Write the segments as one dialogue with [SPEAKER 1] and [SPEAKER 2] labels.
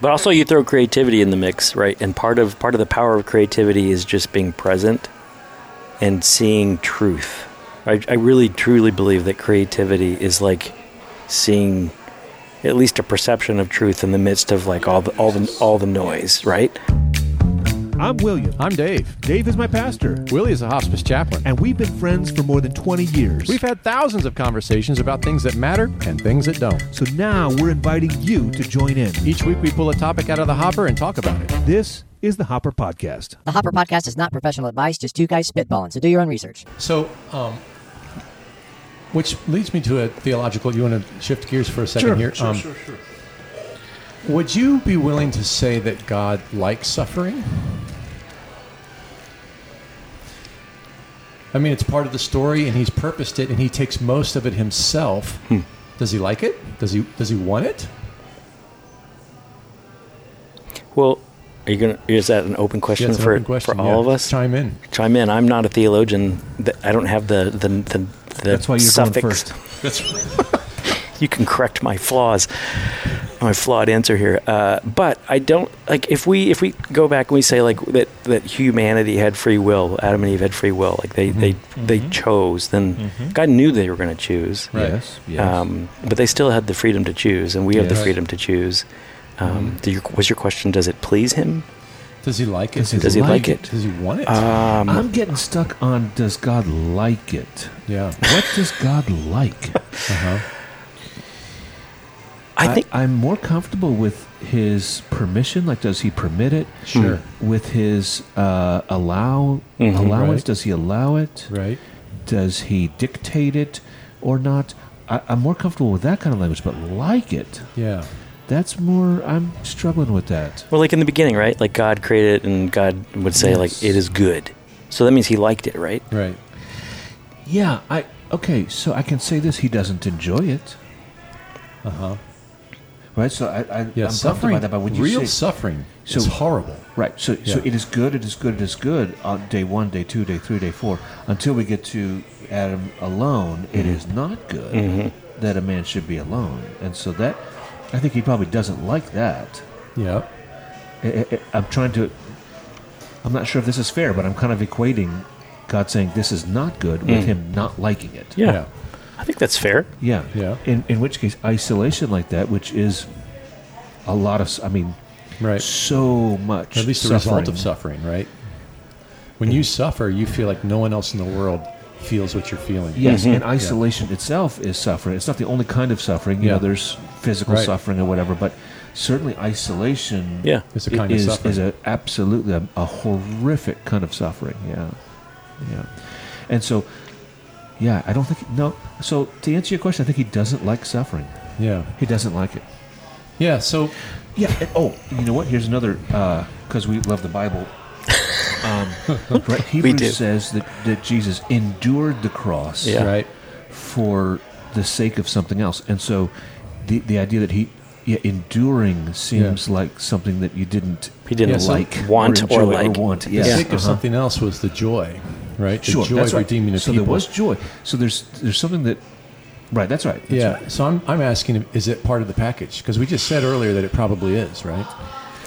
[SPEAKER 1] But also, you throw creativity in the mix, right? And part of part of the power of creativity is just being present and seeing truth. I, I really truly believe that creativity is like seeing at least a perception of truth in the midst of like all the all the all the noise, right?
[SPEAKER 2] I'm William.
[SPEAKER 3] I'm Dave.
[SPEAKER 2] Dave is my pastor,
[SPEAKER 3] Willie is a hospice chaplain.
[SPEAKER 2] and we've been friends for more than 20 years.
[SPEAKER 3] We've had thousands of conversations about things that matter and things that don't.
[SPEAKER 2] so now we're inviting you to join in.
[SPEAKER 3] Each week we pull a topic out of the hopper and talk about it.
[SPEAKER 2] This is the Hopper Podcast.
[SPEAKER 4] The Hopper Podcast is not professional advice, just two guys spitballing, so do your own research.
[SPEAKER 3] So, um, which leads me to a theological. You want to shift gears for a second here? Um,
[SPEAKER 2] sure, sure.
[SPEAKER 3] Would you be willing to say that God likes suffering? I mean, it's part of the story, and He's purposed it, and He takes most of it Himself. Hmm. Does He like it? Does He Does He want it?
[SPEAKER 1] Well, are you gonna? Is that an open question
[SPEAKER 3] Yeah,
[SPEAKER 1] for
[SPEAKER 3] open question,
[SPEAKER 1] for all
[SPEAKER 3] yeah.
[SPEAKER 1] of us?
[SPEAKER 3] Chime in.
[SPEAKER 1] Chime in. I'm not a theologian. I don't have the the the, the
[SPEAKER 2] That's why you're
[SPEAKER 1] suffix.
[SPEAKER 2] going first.
[SPEAKER 3] That's
[SPEAKER 1] you can correct my flaws, my flawed answer here. Uh, but I don't like if we if we go back and we say like that that humanity had free will, Adam and Eve had free will, like they they they chose. Then God knew they were going to choose,
[SPEAKER 3] Right.
[SPEAKER 2] Yes, yes.
[SPEAKER 1] um, but they still had the freedom to choose, and we have the freedom to choose. Um, do your, was your question? Does it please him?
[SPEAKER 3] Does He like it?
[SPEAKER 2] Does he
[SPEAKER 1] Does he like it?
[SPEAKER 3] Does He want it?
[SPEAKER 1] Um,
[SPEAKER 2] I'm getting stuck on does God like it?
[SPEAKER 3] yeah.
[SPEAKER 2] What does God like?
[SPEAKER 3] Uh-huh.
[SPEAKER 1] I think
[SPEAKER 2] I, am more comfortable with his permission. Like, does he permit it?
[SPEAKER 3] Sure.
[SPEAKER 2] With his uh, allow
[SPEAKER 1] Mhm.
[SPEAKER 2] allowance,
[SPEAKER 3] Right.
[SPEAKER 2] does he allow it?
[SPEAKER 3] Right.
[SPEAKER 2] Does he dictate it or not? I, I'm more comfortable with that kind of language, but like it,
[SPEAKER 3] Yeah.
[SPEAKER 2] that's more. I'm struggling with that.
[SPEAKER 1] well, like in the beginning, right? Like God created, it and God would say like it is good. So that means He liked it, right?
[SPEAKER 3] Right.
[SPEAKER 2] Yeah, I okay. So I can say this: he doesn't enjoy it,
[SPEAKER 3] Uh huh.
[SPEAKER 2] Right? So I, I
[SPEAKER 3] Yeah.
[SPEAKER 2] I'm
[SPEAKER 3] suffering.
[SPEAKER 2] by that. But when you
[SPEAKER 3] real
[SPEAKER 2] say,
[SPEAKER 3] suffering
[SPEAKER 2] So-
[SPEAKER 3] is horrible.
[SPEAKER 2] Right. So, so it is good. It is good. It is good on day one, day two, day three, day four, until we get to Adam alone. It mm-hmm. is not good mm-hmm. that a man should be alone, and so that I think he probably doesn't like that.
[SPEAKER 3] Yeah.
[SPEAKER 2] I, I, I'm trying to. I'm not sure if this is fair, but I'm kind of equating God saying this is not good with mm. him not liking it.
[SPEAKER 1] Yeah.
[SPEAKER 3] Yeah.
[SPEAKER 1] I think that's fair.
[SPEAKER 2] Yeah.
[SPEAKER 3] Yeah.
[SPEAKER 2] In in which case, isolation like that, which is a lot of. I mean,
[SPEAKER 3] Right.
[SPEAKER 2] so much.
[SPEAKER 3] At least the
[SPEAKER 2] suffering.
[SPEAKER 3] result of suffering, right? When you suffer, you feel like no one else in the world feels what you're feeling.
[SPEAKER 2] Yes, mm-hmm. and isolation itself is suffering. It's not the only kind of suffering. You
[SPEAKER 3] Yeah.
[SPEAKER 2] know, there's physical
[SPEAKER 3] Right.
[SPEAKER 2] suffering or whatever, but certainly isolation
[SPEAKER 1] Yeah.
[SPEAKER 3] It's a kind
[SPEAKER 2] is,
[SPEAKER 3] of suffering.
[SPEAKER 2] is a absolutely a, a horrific kind of suffering. Yeah, yeah, and so yeah, I don't think no. So to answer your question, I think he doesn't like suffering.
[SPEAKER 3] yeah.
[SPEAKER 2] He doesn't like it.
[SPEAKER 3] Yeah. So,
[SPEAKER 2] Yeah. and- oh, you know what? Here's another because we love the Bible. Um, right, Hebrews
[SPEAKER 1] do.
[SPEAKER 2] says that, that Jesus endured the cross
[SPEAKER 1] Yeah.
[SPEAKER 3] right.
[SPEAKER 2] for the sake of something else. And so the the idea that he yeah, enduring seems like something that you didn't
[SPEAKER 1] He didn't
[SPEAKER 3] Yeah, so
[SPEAKER 2] like
[SPEAKER 1] want
[SPEAKER 2] or,
[SPEAKER 1] or
[SPEAKER 2] enjoy
[SPEAKER 1] like.
[SPEAKER 2] want.
[SPEAKER 3] The
[SPEAKER 2] Yes.
[SPEAKER 3] sake of
[SPEAKER 2] uh-huh.
[SPEAKER 3] something else was the joy, right? The
[SPEAKER 2] Sure,
[SPEAKER 3] joy
[SPEAKER 2] that's
[SPEAKER 3] of
[SPEAKER 2] right.
[SPEAKER 3] redeeming the
[SPEAKER 2] so
[SPEAKER 3] people.
[SPEAKER 2] there was joy. So there's there's something that right. That's right. That's
[SPEAKER 3] yeah.
[SPEAKER 2] right.
[SPEAKER 3] So I'm, I'm asking, is it part of the package? Because we just said earlier that it probably is, right?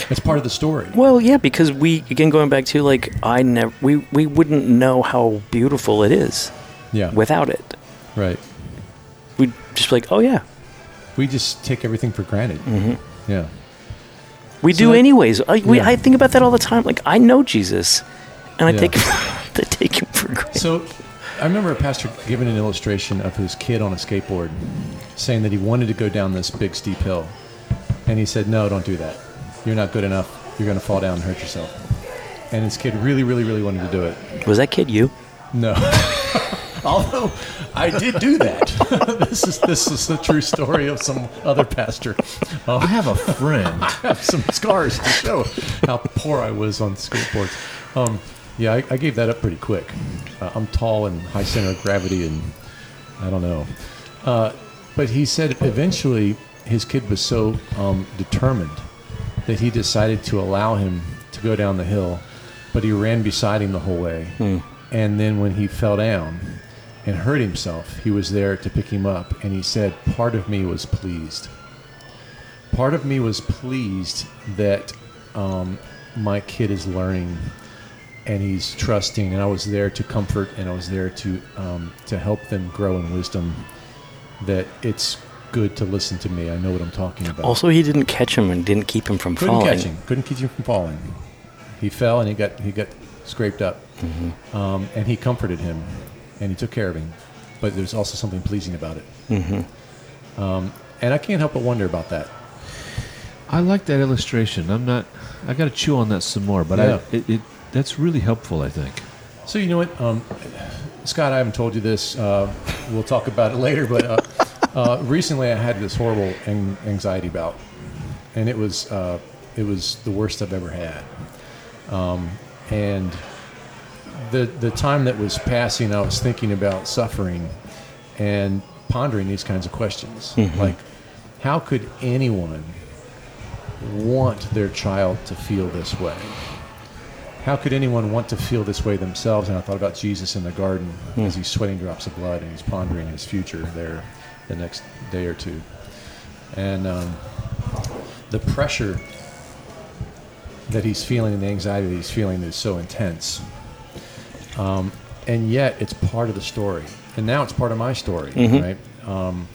[SPEAKER 3] It's part of the story.
[SPEAKER 1] Well, yeah, because we again going back to like I never we we wouldn't know how beautiful it is
[SPEAKER 3] Yeah.
[SPEAKER 1] without it.
[SPEAKER 3] right.
[SPEAKER 1] We'd just be like, oh yeah,
[SPEAKER 3] We just take everything for granted.
[SPEAKER 1] Mm-hmm.
[SPEAKER 3] Yeah.
[SPEAKER 1] we
[SPEAKER 3] So
[SPEAKER 1] do
[SPEAKER 3] that-
[SPEAKER 1] anyways. I, we,
[SPEAKER 3] Yeah.
[SPEAKER 1] I think about that all the time. Like I know Jesus, and I
[SPEAKER 3] Yeah.
[SPEAKER 1] take I take him for granted.
[SPEAKER 3] So I remember a pastor giving an illustration of his kid on a skateboard saying that he wanted to go down this big steep hill. And he said, No, don't do that. You're not good enough. You're going to fall down and hurt yourself. And his kid really, really, really wanted to do it.
[SPEAKER 1] Was that kid you?
[SPEAKER 3] No. Although I did do that. this is this is the true story of some other pastor. Um,
[SPEAKER 2] I have a friend.
[SPEAKER 3] I have some scars to show how poor I was on skateboards. Um, yeah, I, I gave that up pretty quick. Uh, I'm tall and high center of gravity, and I don't know. Uh, but he said eventually his kid was so um, determined that he decided to allow him to go down the hill, but he ran beside him the whole way. And then when he fell down and hurt himself, he was there to pick him up, and he said, "Part of me was pleased." part of me was pleased that um, my kid is learning and he's trusting, and I was there to comfort and I was there to um, to help them grow in wisdom. That it's good to listen to me. I know what I'm talking about.
[SPEAKER 1] Also, he didn't catch him and didn't keep him from
[SPEAKER 3] couldn't
[SPEAKER 1] falling.
[SPEAKER 3] catch him. Couldn't keep him from falling. He fell and he got he got scraped up,
[SPEAKER 1] Mm-hmm.
[SPEAKER 3] um, and he comforted him, and he took care of him. But there's also something pleasing about it.
[SPEAKER 1] Mm-hmm.
[SPEAKER 3] Um, and I can't help but wonder about that.
[SPEAKER 2] I like that illustration. I'm not. I got to chew on that some more, but
[SPEAKER 3] Yeah.
[SPEAKER 2] I, it, it that's really helpful. I think.
[SPEAKER 3] So you know what, um, Scott? I haven't told you this. Uh, we'll talk about it later. But uh, uh, recently, I had this horrible an- anxiety bout, and it was uh, it was the worst I've ever had. Um, and the the time that was passing, I was thinking about suffering and pondering these kinds of questions, like how could anyone want their child to feel this way? How could anyone want to feel this way themselves? And I thought about Jesus in the garden as he's sweating drops of blood and he's pondering his future there the next day or two. And um, the pressure that he's feeling and the anxiety that he's feeling is so intense. Um, and yet it's part of the story. And now it's part of my story, right? Um,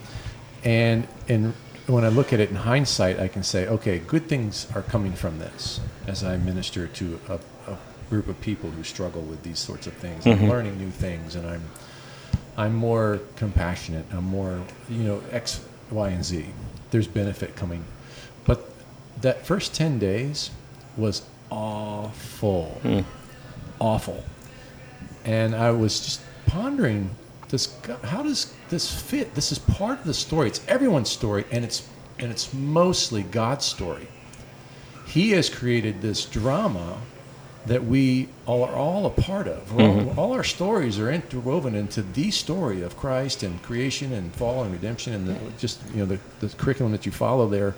[SPEAKER 3] and and when I look at it in hindsight, I can say, okay, good things are coming from this as I minister to a group of people who struggle with these sorts of things. I'm mm-hmm. learning new things, and I'm I'm more compassionate. I'm more, you know, X, Y, and Z. There's benefit coming, but that first ten days was awful, hmm. awful, and I was just pondering this. How does this fit? This is part of the story. It's everyone's story, and it's and it's mostly God's story. He has created this drama that we all are all a part of. We're all, all our stories are interwoven into the story of Christ and creation and fall and redemption and the, just you know the, the curriculum that you follow there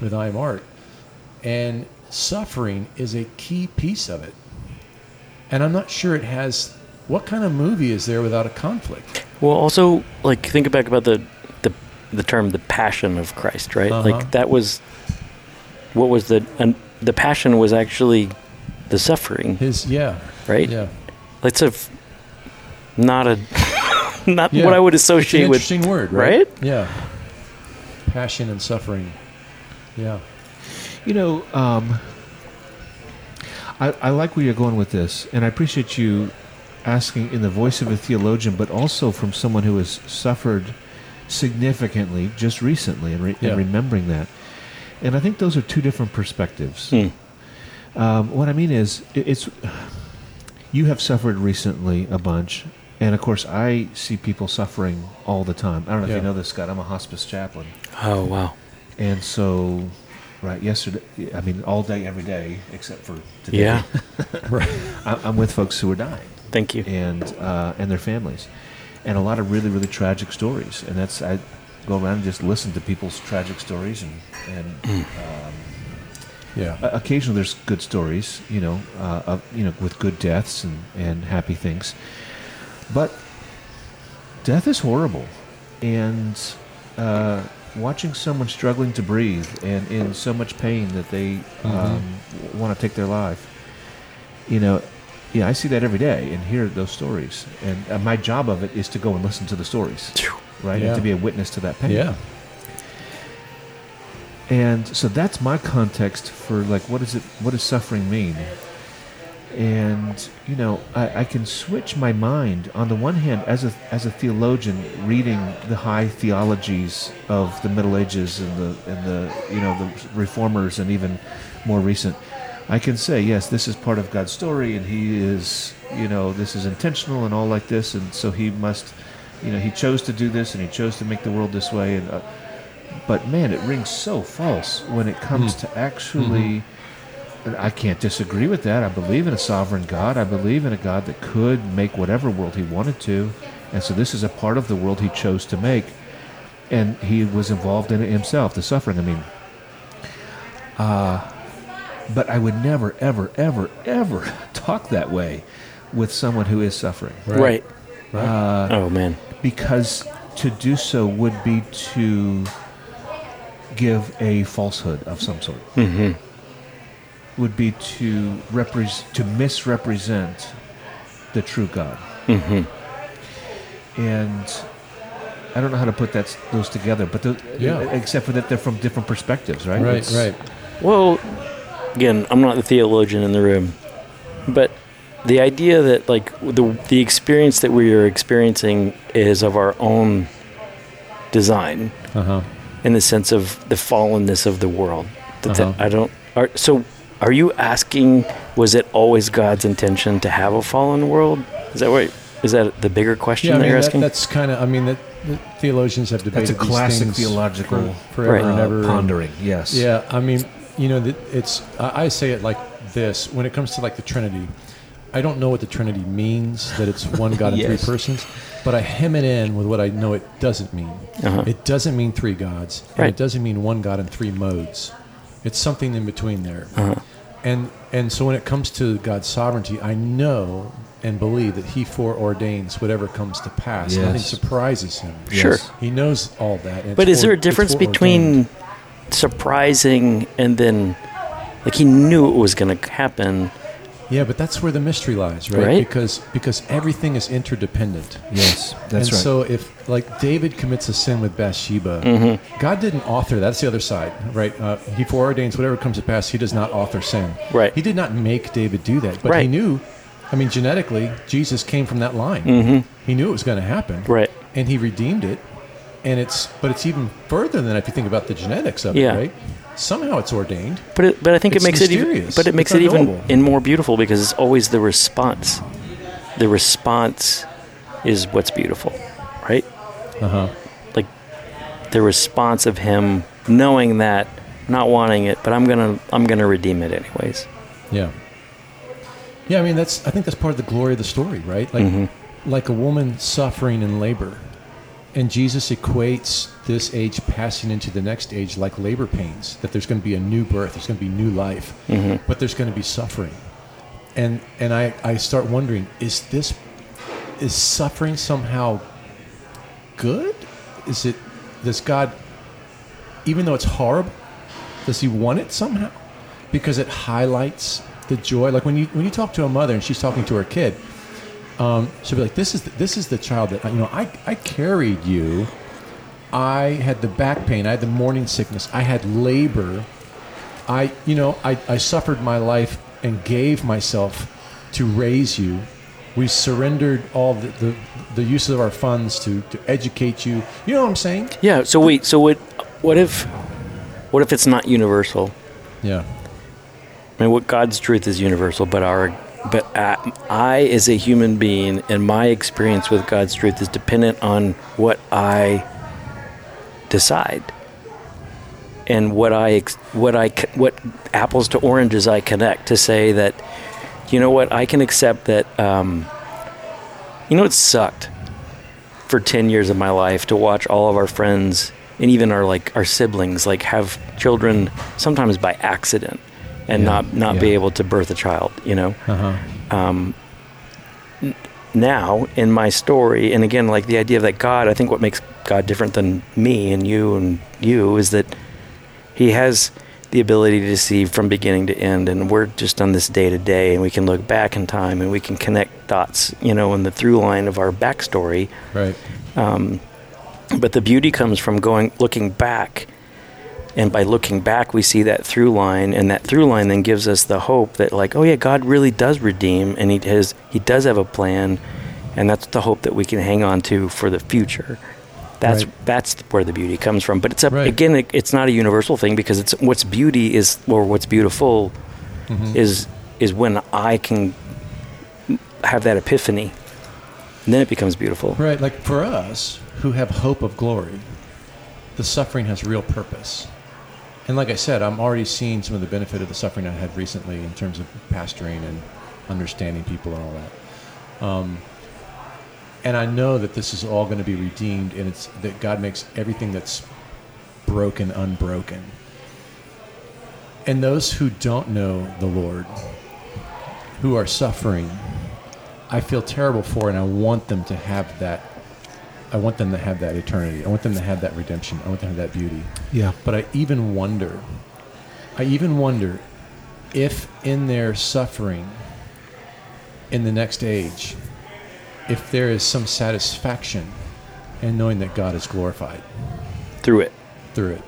[SPEAKER 3] with I Am Art. And suffering is a key piece of it. And I'm not sure it has. What kind of movie is there without a conflict?
[SPEAKER 1] Well, also, like think back about the the the term the passion of Christ, right?
[SPEAKER 3] Uh-huh.
[SPEAKER 1] Like that was what was the and the passion was actually the suffering,
[SPEAKER 3] His yeah,
[SPEAKER 1] right?
[SPEAKER 3] yeah.
[SPEAKER 1] It's a not a not
[SPEAKER 3] Yeah.
[SPEAKER 1] what I would
[SPEAKER 3] It's an
[SPEAKER 1] associate with
[SPEAKER 3] interesting word, right?
[SPEAKER 1] right?
[SPEAKER 3] Yeah. Passion and suffering. Yeah.
[SPEAKER 2] You know, um, I, I like where you're going with this, and I appreciate you asking in the voice of a theologian, but also from someone who has suffered significantly just recently and, re-
[SPEAKER 3] Yeah.
[SPEAKER 2] and remembering that. And I think those are two different perspectives.
[SPEAKER 1] Hmm.
[SPEAKER 2] Um, what I mean is, it, it's you have suffered recently a bunch, and of course, I see people suffering all the time. I don't know if you know this, Scott. I'm a hospice chaplain.
[SPEAKER 1] Oh wow.
[SPEAKER 2] And so, right, yesterday, I mean, all day, every day, except for today.
[SPEAKER 1] Yeah.
[SPEAKER 2] I- I'm with folks who are dying
[SPEAKER 1] Thank you.
[SPEAKER 2] and uh, and their families, and a lot of really, really tragic stories. And that's I go around and just listen to people's tragic stories, and and
[SPEAKER 3] Yeah.
[SPEAKER 2] uh, occasionally there's good stories, you know, uh, of, you know, with good deaths and and happy things, but death is horrible, and. Uh, Watching someone struggling to breathe and in so much pain that they um, want to take their life, you know, yeah, I see that every day and hear those stories. And uh, my job of it is to go and listen to the stories, right?
[SPEAKER 3] Yeah.
[SPEAKER 2] And to be a witness to that pain.
[SPEAKER 3] Yeah.
[SPEAKER 2] And so that's my context for like, what is it? What does suffering mean? And you know, I, I can switch my mind. On the one hand, as a as a theologian, reading the high theologies of the Middle Ages and the and the you know the reformers and even more recent, I can say yes, this is part of God's story, and He is you know this is intentional and all like this, and so He must, you know, He chose to do this and He chose to make the world this way, and. Uh, but man, it rings so false when it comes hmm. to actually. Mm-hmm. I can't disagree with that. I believe in a sovereign God. I believe in a God that could make whatever world He wanted to, and so this is a part of the world He chose to make, and He was involved in it Himself, the suffering. I mean, uh, but I would never, ever, ever, ever talk that way with someone who is suffering
[SPEAKER 1] Right.
[SPEAKER 3] Right.
[SPEAKER 1] Uh, oh man.
[SPEAKER 2] because to do so would be to give a falsehood of some sort.
[SPEAKER 1] Mm-hmm.
[SPEAKER 2] Would be to repres to misrepresent the true God.
[SPEAKER 1] Mm-hmm.
[SPEAKER 2] and I don't know how to put that those together, but the,
[SPEAKER 3] Yeah.
[SPEAKER 2] except for that they're from different perspectives, right?
[SPEAKER 3] Right,
[SPEAKER 2] It's-
[SPEAKER 3] right.
[SPEAKER 1] Well, again, I'm not the theologian in the room, but the idea that like the the experience that we are experiencing is of our own design
[SPEAKER 3] Uh huh.
[SPEAKER 1] In the sense of the fallenness of the world. That
[SPEAKER 3] Uh-huh.
[SPEAKER 1] I don't. Are, so, are you asking? Was it always God's intention to have a fallen world? Is that what? Is that the bigger question
[SPEAKER 3] Yeah, I
[SPEAKER 1] that
[SPEAKER 3] mean,
[SPEAKER 1] you're
[SPEAKER 3] that,
[SPEAKER 1] asking?
[SPEAKER 3] that's kind of. I mean, that the theologians have debated
[SPEAKER 2] That's a classic theological
[SPEAKER 3] for, forever
[SPEAKER 1] Right.
[SPEAKER 3] and
[SPEAKER 2] uh,
[SPEAKER 3] ever. and-
[SPEAKER 2] pondering. Yes.
[SPEAKER 3] Yeah, I mean, you know, it's. I, I say it like this: when it comes to like the Trinity, I don't know what the Trinity means. That it's one God and
[SPEAKER 2] Yes.
[SPEAKER 3] three persons, but I hem it in with what I know it doesn't mean.
[SPEAKER 1] Uh-huh.
[SPEAKER 3] It doesn't mean three gods, and it doesn't mean one God and three modes. It's something in between there.
[SPEAKER 1] Uh-huh.
[SPEAKER 3] And and so when it comes to God's sovereignty, I know and believe that He foreordains whatever comes to pass.
[SPEAKER 2] Yes.
[SPEAKER 3] Nothing surprises Him.
[SPEAKER 1] Sure.
[SPEAKER 3] He knows all that.
[SPEAKER 1] But is there a difference between surprising and then, like, he knew it was going to happen?
[SPEAKER 3] Yeah, but that's where the mystery lies, right?
[SPEAKER 1] Right.
[SPEAKER 3] Because because everything is interdependent.
[SPEAKER 2] Yes. That's
[SPEAKER 3] and
[SPEAKER 2] right.
[SPEAKER 3] so if like David commits a sin with Bathsheba,
[SPEAKER 1] Mm-hmm.
[SPEAKER 3] God didn't author that. That's the other side, right? Uh, he foreordains whatever comes to pass. He does not author sin.
[SPEAKER 1] Right.
[SPEAKER 3] He did not make David do that, but he knew. I mean, genetically, Jesus came from that line. He knew it was going to happen.
[SPEAKER 1] Mm-hmm. Right.
[SPEAKER 3] And he redeemed it. And it's, but it's even further than that if you think about the genetics of
[SPEAKER 1] Yeah.
[SPEAKER 3] it, right? Somehow it's ordained.
[SPEAKER 1] But it, but I think
[SPEAKER 3] It's
[SPEAKER 1] it makes it even. But it makes
[SPEAKER 3] It's
[SPEAKER 1] it even in more beautiful because it's always the response. The response is what's beautiful, right?
[SPEAKER 3] Uh huh.
[SPEAKER 1] Like the response of him knowing that, not wanting it, but I'm gonna I'm gonna redeem it anyways.
[SPEAKER 3] Yeah. Yeah, I mean that's I think that's part of the glory of the story, right? Like
[SPEAKER 1] Mm-hmm.
[SPEAKER 3] like a woman suffering in labor. And Jesus equates this age passing into the next age like labor pains, that there's going to be a new birth, there's going to be new life,
[SPEAKER 1] Mm-hmm.
[SPEAKER 3] but there's going to be suffering. And and I, I start wondering, is this is suffering somehow good? Is it does God even though it's horrible, does he want it somehow? Because it highlights the joy. Like when you when you talk to a mother and she's talking to her kid, um, she'll be like, "This is the, this is the child that you know. I I carried you. I had the back pain. I had the morning sickness. I had labor. I you know I I suffered my life and gave myself to raise you. We surrendered all the the, the use of our funds to to educate you. You know what I'm saying?
[SPEAKER 1] Yeah. So wait. So what? What if? What if it's not universal?
[SPEAKER 3] Yeah.
[SPEAKER 1] I mean, what God's truth is universal, but our, but uh, I, as a human being, and my experience with God's truth is dependent on what I decide, and what I, what I, what apples to oranges I connect to say that, you know what, I can accept that. Um, you know, it sucked for ten years of my life to watch all of our friends and even our like our siblings like have children sometimes by accident and
[SPEAKER 3] Yeah,
[SPEAKER 1] not not be able to birth a child you know
[SPEAKER 3] Uh huh.
[SPEAKER 1] now in my story and again like the idea that god i think what makes god different than me and you and you is that he has the ability to see from beginning to end and we're just on this day to day and we can look back in time and we can connect dots you know in the through line of our backstory
[SPEAKER 3] Right.
[SPEAKER 1] but the beauty comes from going looking back and by looking back we see that through line and that through line then gives us the hope that like oh yeah god really does redeem and he has he does have a plan and that's the hope that we can hang on to for the future that's
[SPEAKER 3] Right.
[SPEAKER 1] that's where the beauty comes from but it's a,
[SPEAKER 3] Right.
[SPEAKER 1] again it, it's not a universal thing because it's what's beauty is or what's beautiful
[SPEAKER 3] Mm-hmm.
[SPEAKER 1] is is when i can have that epiphany and then it becomes beautiful
[SPEAKER 3] Right, like for us who have hope of glory, the suffering has real purpose. And like I said, I'm already seeing some of the benefit of the suffering I had recently in terms of pastoring and understanding people and all that. Um, and I know that this is all going to be redeemed, and it's that God makes everything that's broken unbroken. And those who don't know the Lord, who are suffering, I feel terrible for, and I want them to have that I want them to have that eternity. I want them to have that redemption. I want them to have that beauty.
[SPEAKER 2] Yeah.
[SPEAKER 3] But I even wonder, I even wonder if in their suffering in the next age, if there is some satisfaction in knowing that God is glorified
[SPEAKER 1] through it.
[SPEAKER 3] through it.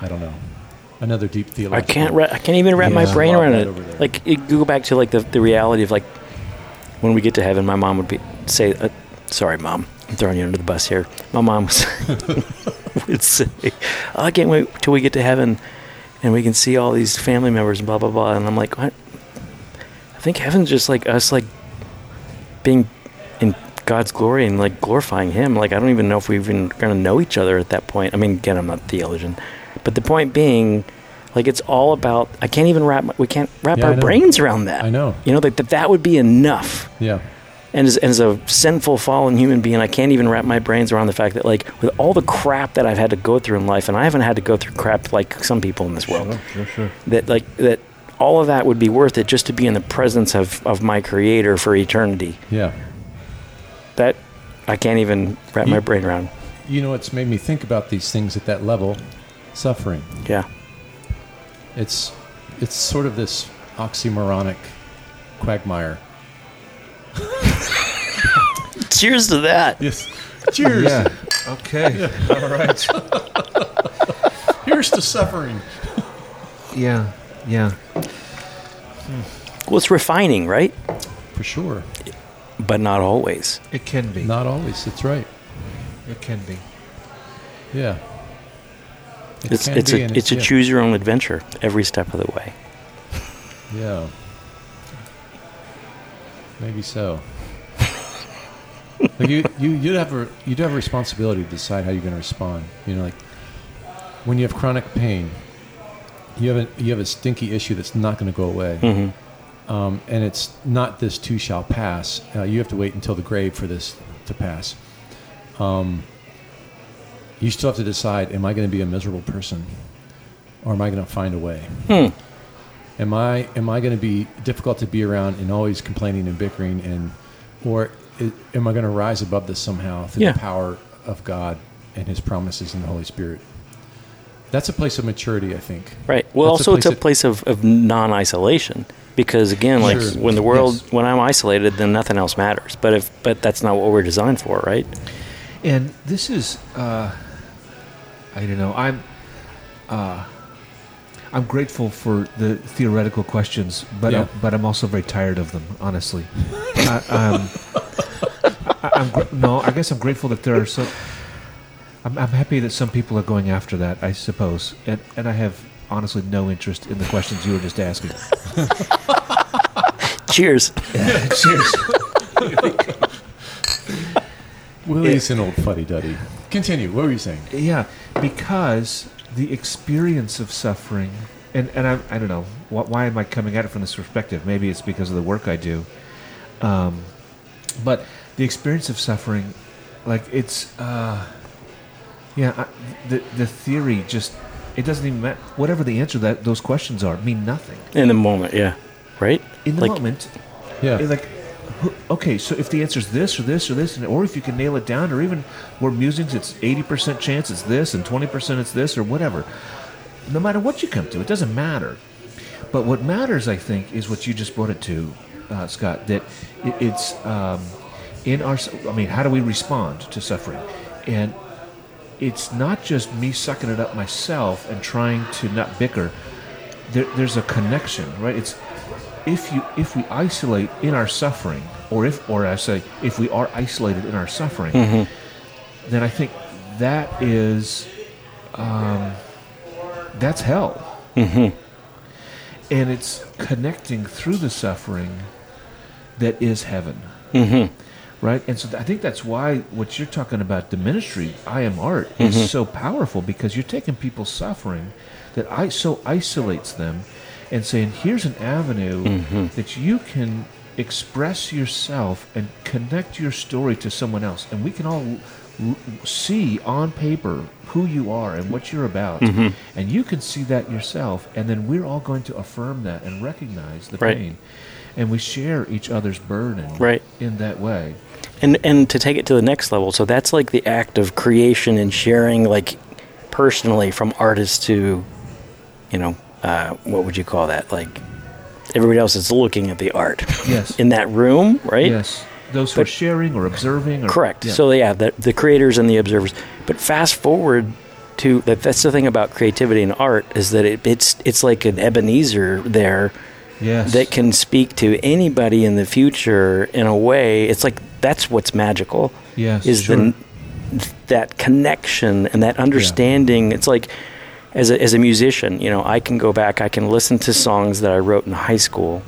[SPEAKER 3] I don't know. Another deep
[SPEAKER 1] I can't. Ra- I can't even wrap my brain around it. Like you go back to like the, the reality of like when we get to heaven, my mom would be say, uh, "Sorry, mom, I'm throwing you under the bus here." My mom was, would say, oh, "I can't wait till we get to heaven, and we can see all these family members and blah blah blah." And I'm like, "What?" I think heaven's just like us, like being in God's glory and like glorifying Him. Like I don't even know if we're even gonna know each other at that point. I mean, again, I'm not a theologian, but the point being, like it's all about. I can't even wrap. my- We can't wrap
[SPEAKER 3] Yeah,
[SPEAKER 1] our brains around that.
[SPEAKER 3] I know.
[SPEAKER 1] You know, like that. That would be enough.
[SPEAKER 3] Yeah.
[SPEAKER 1] And as, as a sinful, fallen human being, I can't even wrap my brains around the fact that, like, with all the crap that I've had to go through in life, and I haven't had to go through crap like some people in this world,
[SPEAKER 2] Sure, sure, sure.
[SPEAKER 1] that, like, that all of that would be worth it just to be in the presence of, of my Creator for eternity.
[SPEAKER 3] Yeah.
[SPEAKER 1] That I can't even wrap my brain around.
[SPEAKER 3] You know, it's made me think about these things at that level. Suffering.
[SPEAKER 1] Yeah.
[SPEAKER 3] It's it's sort of this oxymoronic quagmire.
[SPEAKER 1] Cheers to that.
[SPEAKER 3] Yes. Cheers.
[SPEAKER 2] Yeah. Okay. All right.
[SPEAKER 3] Here's to suffering.
[SPEAKER 2] Yeah. Yeah.
[SPEAKER 1] Well, it's refining, right?
[SPEAKER 3] For sure.
[SPEAKER 1] But not always.
[SPEAKER 2] It can be.
[SPEAKER 3] Not always. That's right.
[SPEAKER 2] It can be.
[SPEAKER 3] Yeah. It
[SPEAKER 1] It's
[SPEAKER 3] can
[SPEAKER 1] it's
[SPEAKER 3] be
[SPEAKER 1] a
[SPEAKER 3] and
[SPEAKER 1] it's a
[SPEAKER 3] yeah.
[SPEAKER 1] choose your own adventure every step of the way.
[SPEAKER 3] Yeah. Maybe so. like you, you, you'd have a, you'd have a responsibility to decide how you're going to respond. You know, like when you have chronic pain, you have a, you have a stinky issue that's not going to go away,
[SPEAKER 1] hmm
[SPEAKER 3] um, and it's not this too shall pass. Uh, you have to wait until the grave for this to pass. Um, you still have to decide: Am I going to be a miserable person, or am I going to find a way?
[SPEAKER 1] Hmm.
[SPEAKER 3] Am I am I going to be difficult to be around and always complaining and bickering and or i am I going to rise above this somehow through
[SPEAKER 1] Yeah.
[SPEAKER 3] the power of God and His promises in the Holy Spirit? That's a place of maturity, I think.
[SPEAKER 1] Right. Well,
[SPEAKER 3] That's a
[SPEAKER 1] also it's a
[SPEAKER 3] place
[SPEAKER 1] place of, of non-isolation because again, like
[SPEAKER 3] Sure.
[SPEAKER 1] when the world,
[SPEAKER 2] Yes.
[SPEAKER 1] when I'm isolated, then nothing else matters. But if, but that's not what we're designed for, right?
[SPEAKER 2] And this is, uh, I don't know. I'm, uh, I'm grateful for the theoretical questions, but
[SPEAKER 3] Yeah.
[SPEAKER 2] I'm, but I'm also very tired of them. Honestly, I, um, I, I'm gr- no. I guess I'm grateful that there are so. I'm, I'm happy that some people are going after that. I suppose, and and I have honestly no interest in the questions you were just asking.
[SPEAKER 1] Cheers.
[SPEAKER 2] Cheers.
[SPEAKER 3] Willie's an old fuddy duddy. Continue. What were you saying?
[SPEAKER 2] Yeah, because the experience of suffering, and, and I, I don't know, wh- why am I coming at it from this perspective? Maybe it's because of the work I do. Um, but the experience of suffering, like it's, uh, yeah, I, the, the theory just, it doesn't even matter. Whatever the answer that those questions are, mean nothing.
[SPEAKER 1] In the moment, yeah. Right?
[SPEAKER 2] In the
[SPEAKER 1] Like-
[SPEAKER 2] moment,
[SPEAKER 3] Yeah.
[SPEAKER 2] like, who- okay, so if the answer is this or this or this, or if you can nail it down, or even more musings, it's 80% chance it's this and 20% it's this or whatever. No matter what you come to, it doesn't matter. But what matters, I think, is what you just brought it to, uh, Scott, that it, it's um, in our, I mean, how do we respond to suffering? And it's not just me sucking it up myself and trying to not bicker. There, there's a connection, right? It's if you if we isolate in our suffering, or if or I say if we are isolated in our suffering, then I think that is um, that's hell.
[SPEAKER 1] Mm-hmm.
[SPEAKER 2] And it's connecting through the suffering that is heaven
[SPEAKER 1] Mm-hmm.
[SPEAKER 2] right? And so I think that's why what you're talking about, the ministry, I am art,
[SPEAKER 1] Mm-hmm.
[SPEAKER 2] is so powerful because you're taking people's suffering that I so isolates them and saying, here's an avenue
[SPEAKER 1] Mm-hmm.
[SPEAKER 2] that you can express yourself and connect your story to someone else, and we can all see on paper who you are and what you're about,
[SPEAKER 1] Mm-hmm.
[SPEAKER 2] and you can see that yourself, and then we're all going to affirm that and recognize the
[SPEAKER 1] Right.
[SPEAKER 2] pain, and we share each other's burden
[SPEAKER 1] Right.
[SPEAKER 2] in that way.
[SPEAKER 1] and and to take it to the next level so that's like the act of creation and sharing like personally from artist to you know uh, what would you call that like everybody else is looking at the art
[SPEAKER 2] Yes.
[SPEAKER 1] in that room right
[SPEAKER 2] Yes. Those who are sharing or observing. Or,
[SPEAKER 1] correct
[SPEAKER 2] Yeah.
[SPEAKER 1] so yeah the, the creators and the observers but fast forward to that that's the thing about creativity and art is that it, it's it's like an ebenezer there
[SPEAKER 2] yes.
[SPEAKER 1] that can speak to anybody in the future in a way it's like that's what's magical
[SPEAKER 2] Yes,
[SPEAKER 1] is
[SPEAKER 2] sure.
[SPEAKER 1] the that connection and that understanding it's like as a, as a musician you know i can go back i can listen to songs that i wrote in high school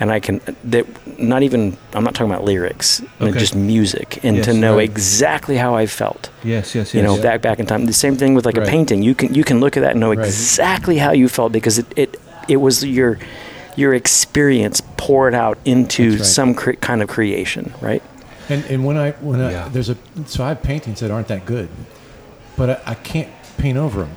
[SPEAKER 1] and i can that not even i'm not talking about lyrics
[SPEAKER 2] Okay.
[SPEAKER 1] just music and
[SPEAKER 2] Yes,
[SPEAKER 1] to know
[SPEAKER 2] right.
[SPEAKER 1] exactly how i felt
[SPEAKER 2] Yes. Yes. Yes.
[SPEAKER 1] you know
[SPEAKER 2] yeah.
[SPEAKER 1] back back in time the same thing with like
[SPEAKER 3] Right.
[SPEAKER 1] a painting you can you can look at that and know
[SPEAKER 3] Right.
[SPEAKER 1] exactly how you felt because it it, it was your your experience poured out into
[SPEAKER 3] right.
[SPEAKER 1] some cre- kind of creation right
[SPEAKER 3] And and when I when I
[SPEAKER 2] Yeah.
[SPEAKER 3] there's a so I have paintings that aren't that good, but I, I can't paint over them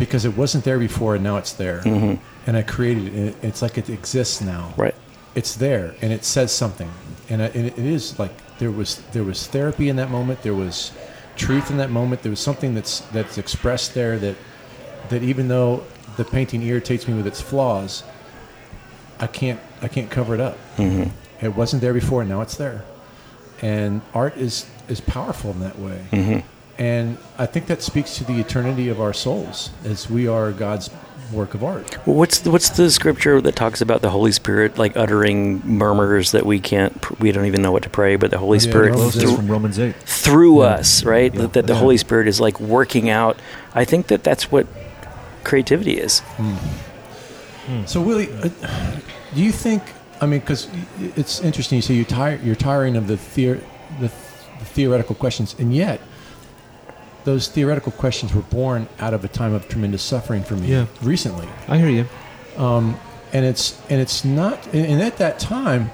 [SPEAKER 3] because it wasn't there before and now it's there, and I created it. It's like it exists now.
[SPEAKER 1] Mm-hmm. right
[SPEAKER 3] It's there and it says something, and, I, and it is like there was there was therapy in that moment. There was truth in that moment. There was something that's that's expressed there that that even though the painting irritates me with its flaws, I can't I can't cover it up.
[SPEAKER 1] Mm-hmm.
[SPEAKER 3] It wasn't there before, and now it's there, and art is is powerful in that way.
[SPEAKER 1] Mm-hmm.
[SPEAKER 3] And I think that speaks to the eternity of our souls, as we are God's work of art.
[SPEAKER 1] Well, what's the, what's the scripture that talks about the Holy Spirit like uttering murmurs that we can't we don't even know what to pray but the Holy
[SPEAKER 3] Yeah,
[SPEAKER 1] Spirit
[SPEAKER 3] Romans
[SPEAKER 1] through,
[SPEAKER 2] from Romans eight.
[SPEAKER 1] through us right
[SPEAKER 2] Yeah.
[SPEAKER 1] that, that the
[SPEAKER 3] Yeah.
[SPEAKER 1] Holy Spirit is like working out I think that that's what creativity is
[SPEAKER 3] So, Willie, uh, do you think? I mean, because it's interesting. You say you tire, you're tiring of the, theor- the, the theoretical questions, and yet those theoretical questions were born out of a time of tremendous suffering for me
[SPEAKER 2] Yeah.
[SPEAKER 3] recently.
[SPEAKER 2] I hear you.
[SPEAKER 3] Um, and it's and it's not and and at that time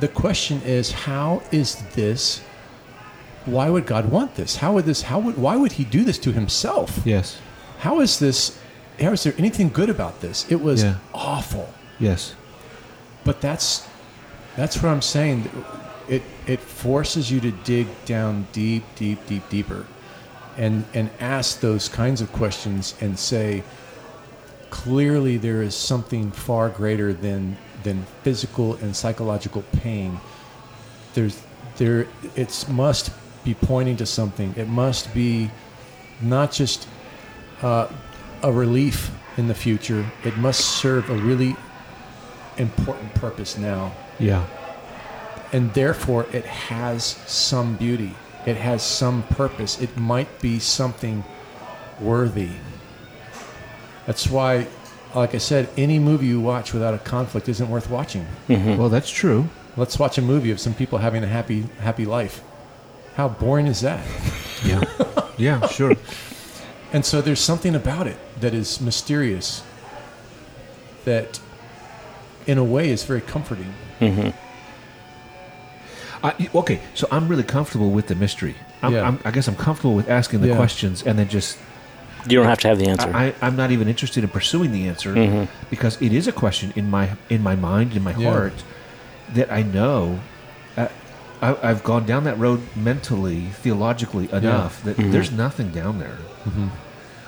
[SPEAKER 3] the question is how is this why would god want this how would this how would why would he do this to himself
[SPEAKER 2] Yes.
[SPEAKER 3] how is this how is there anything good about this it was
[SPEAKER 2] Yeah.
[SPEAKER 3] awful
[SPEAKER 2] Yes.
[SPEAKER 3] but that's that's what i'm saying it it forces you to dig down deep deep deep deeper and and ask those kinds of questions and say clearly there is something far greater than than physical and psychological pain. There's there it must be pointing to something. It must be not just uh, a relief in the future. It must serve a really important purpose now.
[SPEAKER 2] Yeah.
[SPEAKER 3] and therefore it has some beauty it has some purpose it might be something worthy that's why like i said any movie you watch without a conflict isn't worth watching mm-hmm.
[SPEAKER 2] Well, that's true.
[SPEAKER 3] let's watch a movie of some people having a happy happy life how boring is that
[SPEAKER 2] Yeah. yeah. Sure.
[SPEAKER 3] and so there's something about it that is mysterious that in a way is very comforting mm-hmm.
[SPEAKER 2] I, okay, so I'm really comfortable with the mystery. I'm,
[SPEAKER 3] Yeah.
[SPEAKER 2] I'm, I guess I'm comfortable with asking the
[SPEAKER 3] Yeah.
[SPEAKER 2] questions and then just.
[SPEAKER 1] you don't have to have the answer
[SPEAKER 2] I, I'm not even interested in pursuing the answer
[SPEAKER 1] Mm-hmm.
[SPEAKER 2] because it is a question in my in my mind, in my
[SPEAKER 3] Yeah.
[SPEAKER 2] heart, that I know. Uh, I, I've gone down that road mentally, theologically enough that
[SPEAKER 1] Mm-hmm.
[SPEAKER 2] there's nothing down there.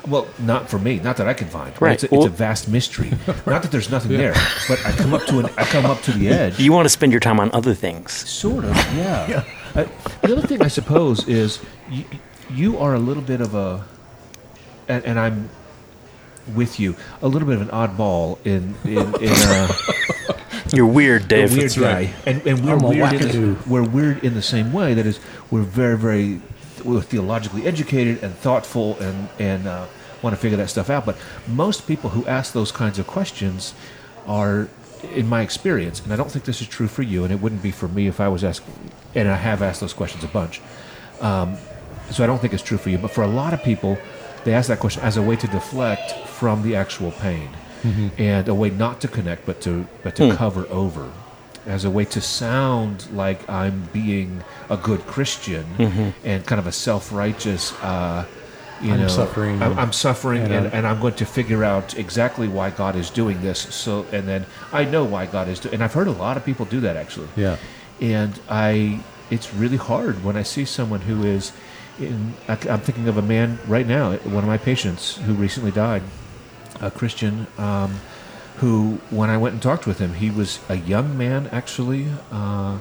[SPEAKER 2] Well, not for me. Not that I can find.
[SPEAKER 1] Right.
[SPEAKER 2] It's, a,
[SPEAKER 1] Well-
[SPEAKER 2] it's a vast mystery. Not that there's nothing there, but I come up to an, I come up to the edge.
[SPEAKER 1] you want to spend your time on other things
[SPEAKER 2] Sort of, yeah. Uh, the other thing I suppose is you, you are a little bit of a, and, and I'm with you, a little bit of an oddball in in, in uh,
[SPEAKER 1] you're weird
[SPEAKER 2] a
[SPEAKER 1] Dave
[SPEAKER 2] weird guy,
[SPEAKER 3] right.
[SPEAKER 2] and, and we're
[SPEAKER 3] I'm
[SPEAKER 2] weird. In the, we're weird in the same way. That is, we're very very we're theologically educated and thoughtful, and and uh, want to figure that stuff out. But most people who ask those kinds of questions are, in my experience, and I don't think this is true for you, and it wouldn't be for me if I was asked, and I have asked those questions a bunch. Um, so I don't think it's true for you. But for a lot of people, they ask that question as a way to deflect from the actual pain, and a way not to connect, but to but to cover over, as a way to sound like I'm being a good Christian and kind of a self-righteous. Uh, you
[SPEAKER 3] I'm
[SPEAKER 2] know,
[SPEAKER 3] suffering
[SPEAKER 2] I'm, I'm suffering,
[SPEAKER 3] and
[SPEAKER 2] and,
[SPEAKER 3] I'm-
[SPEAKER 2] and I'm going to figure out exactly why God is doing this. So, and then I know why God is doing. And I've heard a lot of people do that actually
[SPEAKER 3] yeah
[SPEAKER 2] and I it's really hard when I see someone who is. In, I, I'm thinking of a man right now, one of my patients who recently died, a Christian, um, who, when I went and talked with him, he was a young man actually, uh,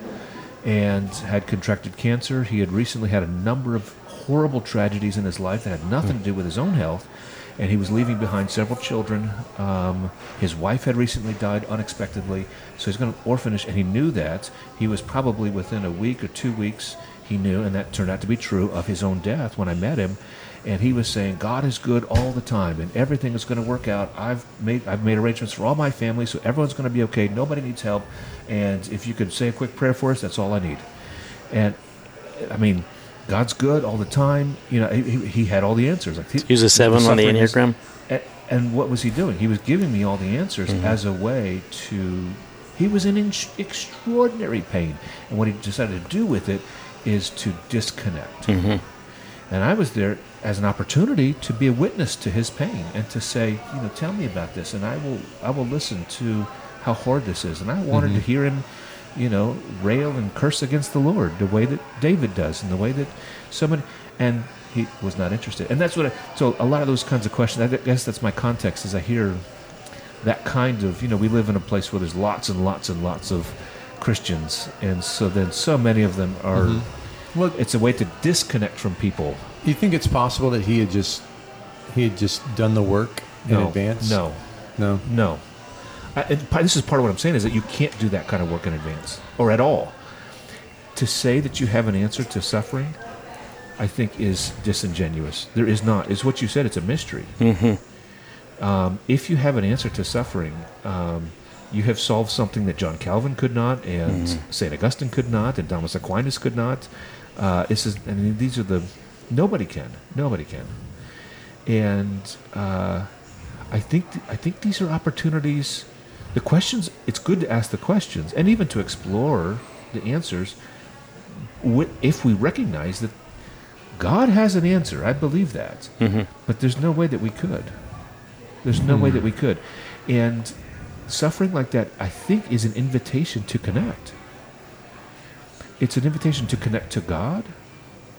[SPEAKER 2] and had contracted cancer. He had recently had a number of horrible tragedies in his life that had nothing to do with his own health, and he was leaving behind several children. Um, his wife had recently died unexpectedly, so he's going to orphanage, and he knew that. He was probably within a week or two weeks, he knew, and that turned out to be true, of his own death when I met him. And he was saying, God is good all the time, and everything is going to work out. I've made I've made arrangements for all my family, so everyone's going to be okay. Nobody needs help, and if you could say a quick prayer for us, that's all I need. And I mean, God's good all the time. You know, he, he had all the answers. Like he,
[SPEAKER 1] Use a seven on the Enneagram.
[SPEAKER 2] and what was he doing? He was giving me all the answers
[SPEAKER 1] Mm-hmm.
[SPEAKER 2] as a way to. He was in ex- extraordinary pain, and what he decided to do with it is to disconnect.
[SPEAKER 1] Mm-hmm.
[SPEAKER 2] And I was there as an opportunity to be a witness to his pain and to say, you know, tell me about this, and I will, I will listen to how hard this is. And I wanted
[SPEAKER 1] Mm-hmm.
[SPEAKER 2] to hear him, you know, rail and curse against the Lord the way that David does, and the way that somebody, and he was not interested. And that's what. I, so a lot of those kinds of questions. I guess that's my context. As I hear that kind of, you know, we live in a place where there's lots and lots and lots of Christians, and so then so many of them are.
[SPEAKER 3] Mm-hmm. Well,
[SPEAKER 2] It's a way to disconnect from people.
[SPEAKER 3] Do you think it's possible that he had just he had just done the work in
[SPEAKER 2] no,
[SPEAKER 3] advance?
[SPEAKER 2] No,
[SPEAKER 3] no.
[SPEAKER 2] no. I, and this is part of what I'm saying is that you can't do that kind of work in advance or at all. To say that you have an answer to suffering, I think, is disingenuous. There is not. It's what you said. It's a mystery. Um, if you have an answer to suffering, um, you have solved something that John Calvin could not, and Saint Augustine could not, and Thomas Aquinas could not. Uh, this is, I mean, these are the nobody can, nobody can, and uh, I think I think these are opportunities. The questions. It's good to ask the questions, and even to explore the answers. If we recognize that God has an answer, I believe that, but there's no way that we could. There's no way that we could. And suffering like that, I think, is an invitation to connect. It's an invitation to connect to God,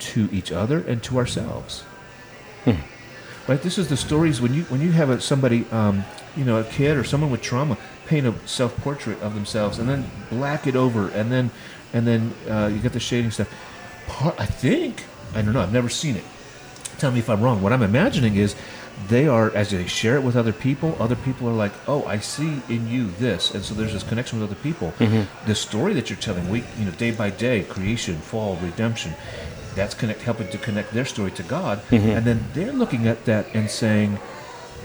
[SPEAKER 2] to each other, and to ourselves. Right? This is the stories when you when you have a, somebody, um, you know, a kid or someone with trauma, paint a self portrait of themselves and then black it over, and then and then uh, you get the shading stuff. Part, I think I don't know. I've never seen it tell me if I'm wrong. What I'm imagining is they are, as they share it with other people, other people are like, oh, I see in you this. And so there's this connection with other people. Mm-hmm. The story that you're telling, week, you know, day by day, creation, fall, redemption, that's connect, helping to connect their story to God. Mm-hmm. And then they're looking at that and saying,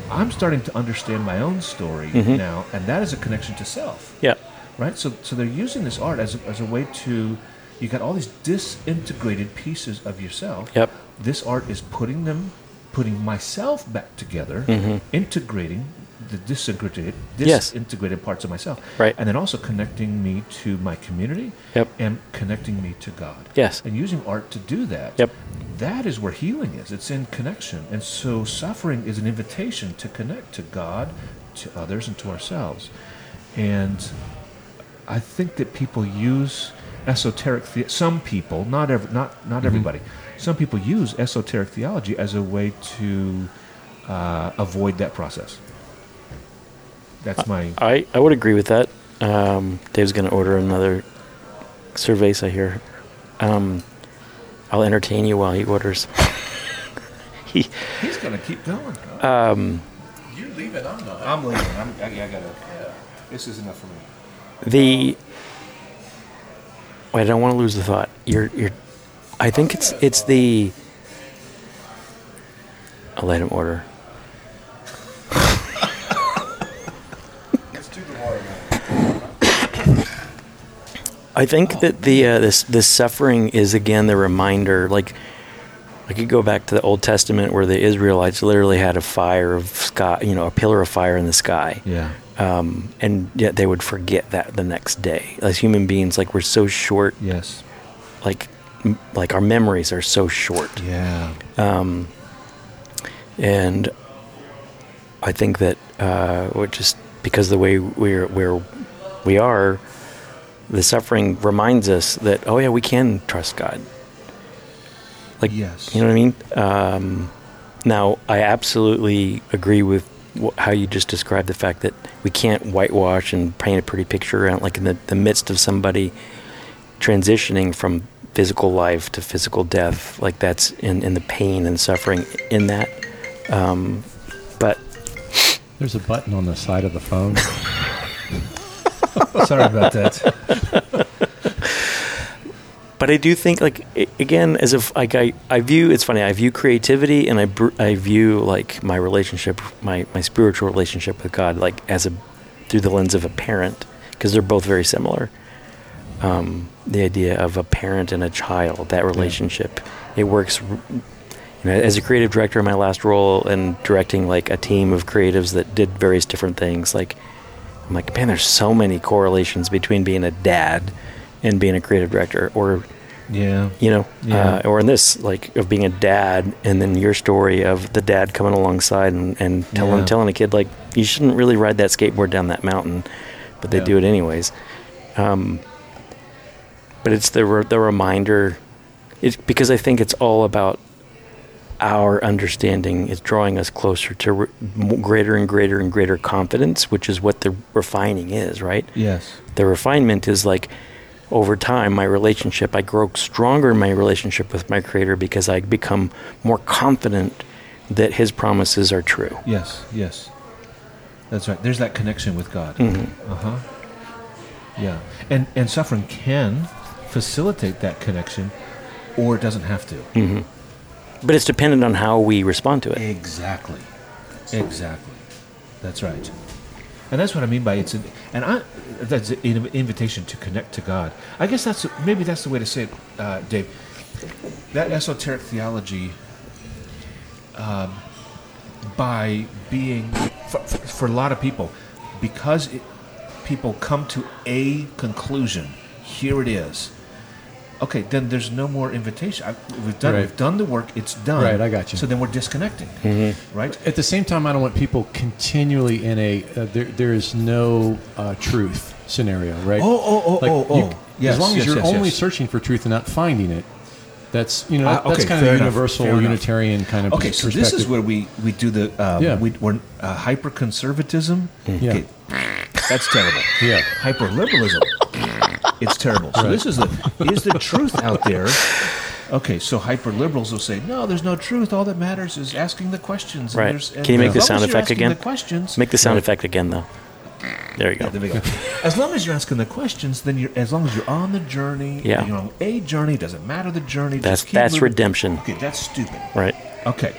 [SPEAKER 2] I'm starting to understand my own story mm-hmm. now. And that is a connection to self
[SPEAKER 1] Yeah.
[SPEAKER 2] right? So, so they're using this art as a, as a way to. You got all these disintegrated pieces of yourself.
[SPEAKER 1] Yep.
[SPEAKER 2] This art is putting them, putting myself back together, integrating the disintegrated,
[SPEAKER 1] Mm-hmm. Yes.
[SPEAKER 2] disintegrated parts of myself,
[SPEAKER 1] Right.
[SPEAKER 2] And then also connecting me to my community,
[SPEAKER 1] Yep.
[SPEAKER 2] and connecting me to God.
[SPEAKER 1] Yes.
[SPEAKER 2] And using art to do that.
[SPEAKER 1] Yep.
[SPEAKER 2] That is where healing is. It's in connection. And so suffering is an invitation to connect to God, to others, and to ourselves. And I think that people use esoteric the- some people, not every, not not everybody. Some people use esoteric theology as a way to uh, avoid that process. That's my
[SPEAKER 1] I, I would agree with that. Um, Dave's going to order another cerveza here. Um, I'll entertain you while he orders. he,
[SPEAKER 2] He's gonna keep going.
[SPEAKER 1] um,
[SPEAKER 3] You're leaving. I'm not.
[SPEAKER 2] I'm leaving. I'm, I, I gotta. Yeah. This is enough for me.
[SPEAKER 1] the wait, I don't want to lose the thought. You're you're. I think it's it's the. I'll let him order.
[SPEAKER 3] Let's do the water.
[SPEAKER 1] I think that the uh, this this suffering is again the reminder. Like I could go back to the Old Testament where the Israelites literally had a fire of sky, you know, a pillar of fire in the sky,
[SPEAKER 2] Yeah.
[SPEAKER 1] um, and yet they would forget that the next day. As human beings, like we're so short,
[SPEAKER 2] Yes.
[SPEAKER 1] like like our memories are so short.
[SPEAKER 2] Yeah.
[SPEAKER 1] um, and I think that uh, we're just because the way we're we're we are, the suffering reminds us that oh yeah we can trust god like
[SPEAKER 2] Yes.
[SPEAKER 1] you know what i mean um, now i absolutely agree with wh- how you just described the fact that we can't whitewash and paint a pretty picture around like in the, the midst of somebody transitioning from physical life to physical death like that's in, in the pain and suffering in that um, but
[SPEAKER 3] There's a button on the side of the phone.
[SPEAKER 2] Sorry about that.
[SPEAKER 1] but I do think like again as if like I, I view it's funny I view creativity and I br- I view like my relationship my my spiritual relationship with God like as a through the lens of a parent because they're both very similar um, the idea of a parent and a child that relationship it works you know, as a creative director in my last role and directing like a team of creatives that did various different things like I'm like man there's so many correlations between being a dad and being a creative director or
[SPEAKER 2] Yeah.
[SPEAKER 1] you know
[SPEAKER 2] Yeah.
[SPEAKER 1] uh, or in this like of being a dad and then your story of the dad coming alongside and, and telling
[SPEAKER 2] Yeah.
[SPEAKER 1] telling a kid like you shouldn't really ride that skateboard down that mountain but they
[SPEAKER 2] Yeah.
[SPEAKER 1] do it anyways um, but it's the re- the reminder it's because I think it's all about our understanding is drawing us closer to re- greater and greater and greater confidence which is what the refining is right
[SPEAKER 2] Yes.
[SPEAKER 1] the refinement is like over time my relationship i grow stronger in my relationship with my creator because i become more confident that his promises are true
[SPEAKER 2] Yes. Yes. That's right. There's that connection with God.
[SPEAKER 1] Mhm.
[SPEAKER 2] Uh huh. Yeah. And and suffering can facilitate that connection, or it doesn't have to.
[SPEAKER 1] hmm but it's dependent on how we respond to it
[SPEAKER 2] Exactly. Exactly. That's right. And that's what I mean by it's an and I that's an invitation to connect to God. I guess that's maybe that's the way to say it, uh, Dave. That esoteric theology, um, by being for, for, for a lot of people, because it, people come to a conclusion. Here it is. Okay, then there's no more invitation. I, we've done
[SPEAKER 3] Right.
[SPEAKER 2] we've done the work. It's done.
[SPEAKER 3] Right, I got you.
[SPEAKER 2] So then we're disconnecting,
[SPEAKER 1] Mm-hmm.
[SPEAKER 2] right?
[SPEAKER 3] At the same time, I don't want people continually in a uh, there. There is no uh, truth scenario, right?
[SPEAKER 2] Oh, oh, oh,
[SPEAKER 3] Like,
[SPEAKER 2] oh,
[SPEAKER 3] you-
[SPEAKER 2] oh. Yes,
[SPEAKER 3] as long
[SPEAKER 2] yes,
[SPEAKER 3] as you're
[SPEAKER 2] yes,
[SPEAKER 3] only
[SPEAKER 2] yes.
[SPEAKER 3] searching for truth and not finding it, that's you know that's
[SPEAKER 2] okay,
[SPEAKER 3] kind of the universal
[SPEAKER 2] enough.
[SPEAKER 3] Unitarian kind of
[SPEAKER 2] Okay, so this is where we, we do the um,
[SPEAKER 3] Yeah.
[SPEAKER 2] we, we're uh, hyper conservatism.
[SPEAKER 3] Yeah.
[SPEAKER 2] Okay, that's terrible.
[SPEAKER 3] Yeah.
[SPEAKER 2] hyper liberalism. It's terrible. So
[SPEAKER 3] Right.
[SPEAKER 2] this is the is the truth out there. Okay, so hyper liberals will say, no, there's no truth. All that matters is asking the questions. and
[SPEAKER 1] Right.
[SPEAKER 2] there's- and
[SPEAKER 1] Can you make the sound effect again?
[SPEAKER 2] The questions.
[SPEAKER 1] make the sound effect again though there you go
[SPEAKER 2] Yeah, there we go. As long as you're asking the questions, then you're as long as you're on the journey.
[SPEAKER 1] Yeah.
[SPEAKER 2] You're on a journey. Doesn't matter the journey.
[SPEAKER 1] that's
[SPEAKER 2] just keep
[SPEAKER 1] that's
[SPEAKER 2] moving.
[SPEAKER 1] redemption
[SPEAKER 2] Okay, that's stupid.
[SPEAKER 1] right
[SPEAKER 2] Okay.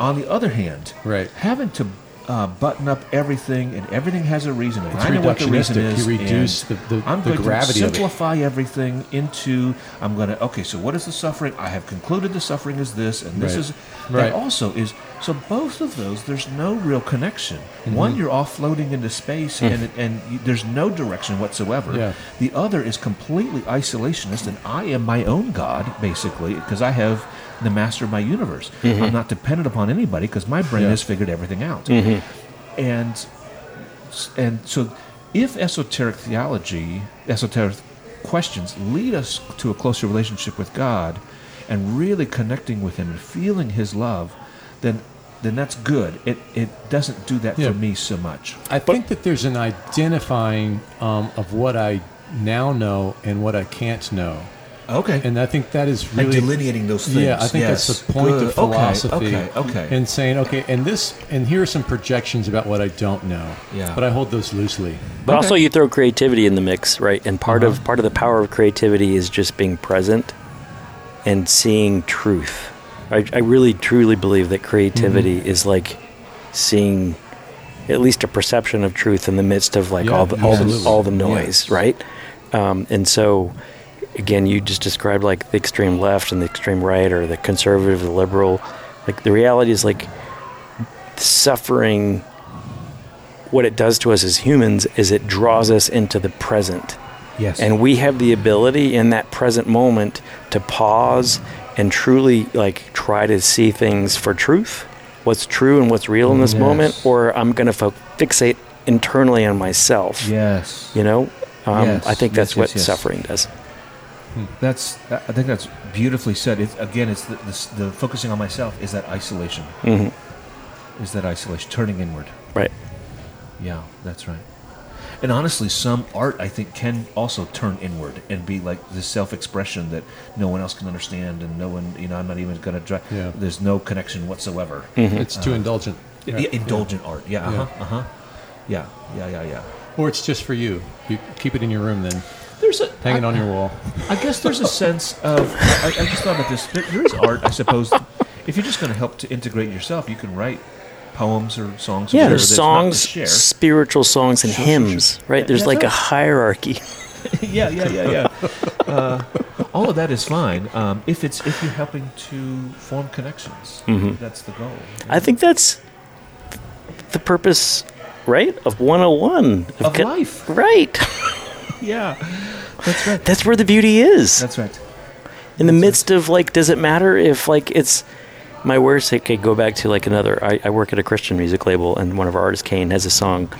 [SPEAKER 2] On the other hand,
[SPEAKER 3] Right.
[SPEAKER 2] having to uh, button up everything and everything has a reason.
[SPEAKER 3] It's
[SPEAKER 2] I know what the reason is.
[SPEAKER 3] You reduce the, the,
[SPEAKER 2] I'm
[SPEAKER 3] the
[SPEAKER 2] going
[SPEAKER 3] gravity
[SPEAKER 2] to simplify everything into. I'm going to. Okay, so what is the suffering? I have concluded the suffering is this, and this
[SPEAKER 3] Right.
[SPEAKER 2] is.
[SPEAKER 3] Right.
[SPEAKER 2] That also is. So both of those, there's no real connection.
[SPEAKER 3] Mm-hmm.
[SPEAKER 2] One, you're off floating into space, and and you, there's no direction whatsoever.
[SPEAKER 3] Yeah.
[SPEAKER 2] The other is completely isolationist, and I am my own God, basically, because I have the master of my universe. I'm not dependent upon anybody because my brain
[SPEAKER 3] Yeah.
[SPEAKER 2] has figured everything out. And and so, if esoteric theology, esoteric questions lead us to a closer relationship with God, and really connecting with Him and feeling His love, then then that's good. It it doesn't do that
[SPEAKER 3] Yeah.
[SPEAKER 2] for me so much.
[SPEAKER 3] I think that there's an identifying um, of what I now know and what I can't know,
[SPEAKER 2] Okay.
[SPEAKER 3] and I think that is
[SPEAKER 2] And
[SPEAKER 3] really
[SPEAKER 2] delineating those things.
[SPEAKER 3] Yeah, I think
[SPEAKER 2] Yes.
[SPEAKER 3] that's the point
[SPEAKER 2] Good.
[SPEAKER 3] of philosophy.
[SPEAKER 2] Okay. Okay. okay.
[SPEAKER 3] And saying, okay, and this, and here are some projections about what I don't know.
[SPEAKER 2] Yeah.
[SPEAKER 3] But I hold those loosely.
[SPEAKER 1] But
[SPEAKER 2] Okay.
[SPEAKER 1] also, you throw creativity in the mix, right? And part of part of the power of creativity is just being present and seeing truth. I, I really truly believe that creativity is like seeing at least a perception of truth in the midst of like
[SPEAKER 3] Yeah,
[SPEAKER 1] all the all the, all the noise,
[SPEAKER 2] Yes.
[SPEAKER 1] right? Um, and so, again, you just described like the extreme left and the extreme right, or the conservative, the liberal. Like the reality is like suffering what it does to us as humans is it draws us into the present.
[SPEAKER 2] yes.
[SPEAKER 1] And we have the ability in that present moment to pause and truly like try to see things for truth, what's true and what's real in this
[SPEAKER 2] Yes.
[SPEAKER 1] moment, or I'm going to fo- fixate internally on myself.
[SPEAKER 2] yes.
[SPEAKER 1] You know, Um,
[SPEAKER 2] Yes,
[SPEAKER 1] I think that's
[SPEAKER 2] yes,
[SPEAKER 1] what suffering does.
[SPEAKER 2] That's I think that's beautifully said. It's, again, it's the, the, the focusing on myself is that isolation.
[SPEAKER 1] hmm
[SPEAKER 2] Is that isolation turning inward?
[SPEAKER 1] Right.
[SPEAKER 2] Yeah, that's right. And honestly, some art I think can also turn inward and be like this self-expression that no one else can understand, and no one, you know, I'm not even going to try.
[SPEAKER 3] Yeah.
[SPEAKER 2] There's no connection whatsoever.
[SPEAKER 3] It's too indulgent.
[SPEAKER 2] Yeah,
[SPEAKER 3] Right.
[SPEAKER 2] indulgent art. Yeah. Uh
[SPEAKER 3] Yeah.
[SPEAKER 2] huh. Uh huh. Yeah. Yeah. Yeah. Yeah.
[SPEAKER 3] Or it's just for you. You keep it in your room then.
[SPEAKER 2] There's a
[SPEAKER 3] hanging
[SPEAKER 2] I-
[SPEAKER 3] on your wall.
[SPEAKER 2] I guess there's a sense of. I, I just thought about this. There, there is art, I suppose. If you're just going to help to integrate yourself, you can write poems or songs. or
[SPEAKER 1] Yeah,
[SPEAKER 2] whatever
[SPEAKER 1] there's
[SPEAKER 2] that's not to
[SPEAKER 1] songs, spiritual songs, and
[SPEAKER 2] Sure, sure, sure.
[SPEAKER 1] hymns, right?
[SPEAKER 2] Yeah,
[SPEAKER 1] There's
[SPEAKER 2] that's
[SPEAKER 1] like a hierarchy.
[SPEAKER 2] yeah, yeah, yeah, yeah. Uh, all of that is fine um, if it's if you're helping to form connections.
[SPEAKER 1] Mhm.
[SPEAKER 2] That's the goal.
[SPEAKER 1] I think that's the purpose, right, of 101
[SPEAKER 2] Of
[SPEAKER 1] con-
[SPEAKER 2] life.
[SPEAKER 1] Right.
[SPEAKER 2] Yeah, that's right.
[SPEAKER 1] That's where the beauty is.
[SPEAKER 2] That's right.
[SPEAKER 1] in the midst of like does it matter if like it's my worst it could go back to like another I, I work at a christian music label and one of our artists Cain has a song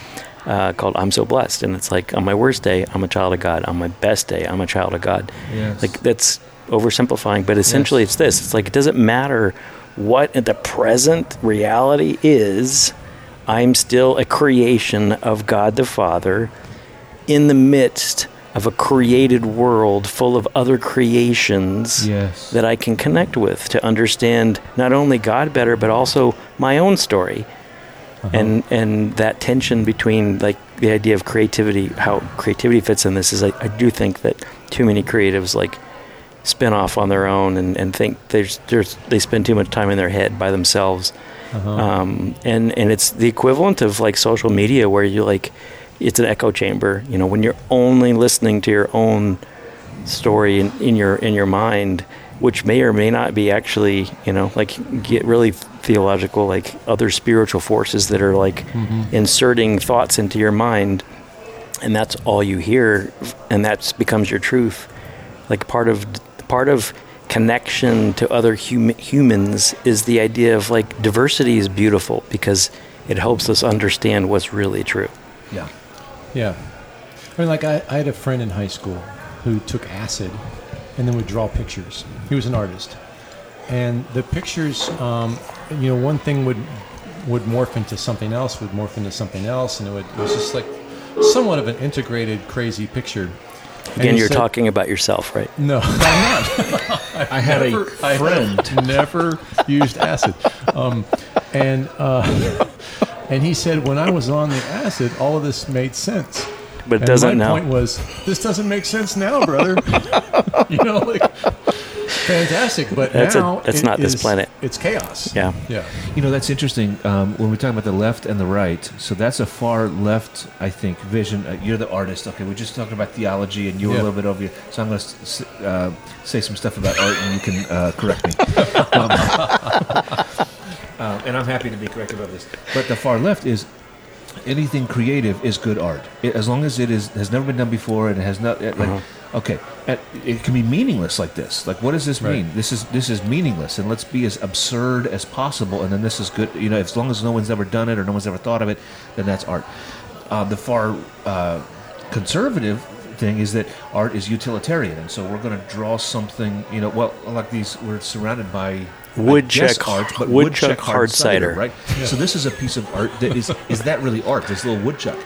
[SPEAKER 1] uh, called i'm so blessed and it's like on my worst day i'm a child of god on my best day i'm a child of god
[SPEAKER 2] Yes.
[SPEAKER 1] like that's oversimplifying but essentially it's this it's like it doesn't matter what the present reality is i'm still a creation of god the father in the midst of a created world full of other creations
[SPEAKER 2] Yes.
[SPEAKER 1] that I can connect with to understand not only God better but also my own story. And and that tension between like the idea of creativity, how creativity fits in this is I, I do think that too many creatives like spin off on their own and, and think there's there's they spend too much time in their head by themselves. Um, and and it's the equivalent of like social media where you like it's an echo chamber. You know, when you're only listening to your own story in, in your in your mind, which may or may not be actually, you know, like get really theological, like other spiritual forces that are like mm-hmm. inserting thoughts into your mind, and that's all you hear, and that becomes your truth. Like part of part of connection to other hum- humans is the idea of like diversity is beautiful because it helps us understand what's really true.
[SPEAKER 2] Yeah.
[SPEAKER 3] Yeah. I mean, like, I, I had a friend in high school who took acid and then would draw pictures. He was an artist. And the pictures, um, you know, one thing would would morph into something else, would morph into something else, and it, would, it was just like somewhat of an integrated, crazy picture.
[SPEAKER 1] Again,
[SPEAKER 3] he
[SPEAKER 1] you're
[SPEAKER 3] said-
[SPEAKER 1] talking about yourself, right?
[SPEAKER 3] No, I'm not.
[SPEAKER 2] I had
[SPEAKER 3] never-
[SPEAKER 2] a
[SPEAKER 3] I
[SPEAKER 2] friend.
[SPEAKER 3] have never used acid. Um, and uh, and he said when I was on the acid, all of this made sense.
[SPEAKER 1] But it
[SPEAKER 3] And
[SPEAKER 1] doesn't
[SPEAKER 3] my
[SPEAKER 1] now.
[SPEAKER 3] point was, this doesn't make sense now, brother. you know, like fantastic, but
[SPEAKER 1] That's a-
[SPEAKER 3] now
[SPEAKER 1] that's
[SPEAKER 3] it
[SPEAKER 1] not this
[SPEAKER 3] is-
[SPEAKER 1] planet.
[SPEAKER 3] It's chaos.
[SPEAKER 1] Yeah.
[SPEAKER 3] yeah,
[SPEAKER 2] You know, that's interesting. Um, when we're talking about the left and the right, so that's a far left, I think, vision. Uh, you're the artist. Okay, we're just talking about theology, and you were
[SPEAKER 3] Yeah.
[SPEAKER 2] a little bit over here. So I'm going to uh, say some stuff about art, and you can uh, correct me. Um, uh, and I'm happy to be corrected about this. But the far left is anything creative is good art, it, as long as it is has never been done before and it has not. Like, Okay, uh, it can be meaningless like this. Like, what does this
[SPEAKER 3] Right.
[SPEAKER 2] mean? This is this is meaningless, and let's be as absurd as possible. And then this is good. You know, as long as no one's ever done it or no one's ever thought of it, then that's art. Uh, the far uh, conservative thing is that art is utilitarian, and so we're going to draw something. You know, well, like these, we're surrounded by
[SPEAKER 1] Woodchuck-
[SPEAKER 2] guess art, but
[SPEAKER 1] woodchuck
[SPEAKER 2] woodchuck,
[SPEAKER 1] hard
[SPEAKER 2] hard
[SPEAKER 1] cider.
[SPEAKER 2] cider, right? So this is a piece of art that is is that really art? This little woodchuck.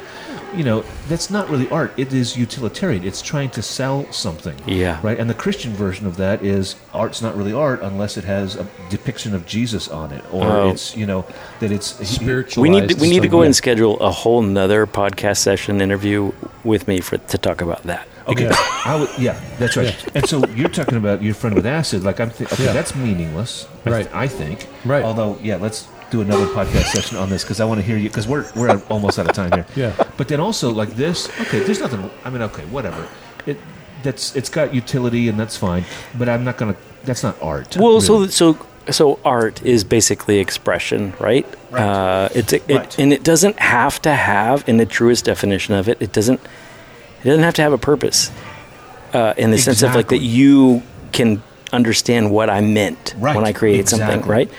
[SPEAKER 2] You know, that's not really art. It is utilitarian. It's trying to sell something.
[SPEAKER 1] Yeah.
[SPEAKER 2] Right. And the Christian version of that is art's not really art unless it has a depiction of Jesus on it, or
[SPEAKER 1] Oh.
[SPEAKER 2] it's you know that it's
[SPEAKER 3] spiritual.
[SPEAKER 1] We need to, we need to go and
[SPEAKER 3] and
[SPEAKER 1] schedule a whole nother podcast session interview with me for to talk about that.
[SPEAKER 2] Okay,
[SPEAKER 3] Yeah.
[SPEAKER 2] I would, yeah, that's right.
[SPEAKER 3] Yeah.
[SPEAKER 2] And so you're talking about your friend with acid. Like I'm, th- okay,
[SPEAKER 3] Yeah.
[SPEAKER 2] that's meaningless. I th-
[SPEAKER 3] Right.
[SPEAKER 2] I think.
[SPEAKER 3] Right.
[SPEAKER 2] Although, yeah, let's do another podcast session on this because I want to hear you because we're we're almost out of time here.
[SPEAKER 3] Yeah.
[SPEAKER 2] But then also like this. Okay, there's nothing. I mean, okay, whatever. It that's it's got utility and that's fine. But I'm not gonna. That's not art.
[SPEAKER 1] Well, so
[SPEAKER 2] really.
[SPEAKER 1] so so art is basically expression, right?
[SPEAKER 2] Right.
[SPEAKER 1] Uh, it's it,
[SPEAKER 2] Right.
[SPEAKER 1] and it doesn't have to have, in the truest definition of it, it doesn't it doesn't have to have a purpose. Uh, in the sense of like that you can understand what I meant
[SPEAKER 2] Right.
[SPEAKER 1] when I create something, right?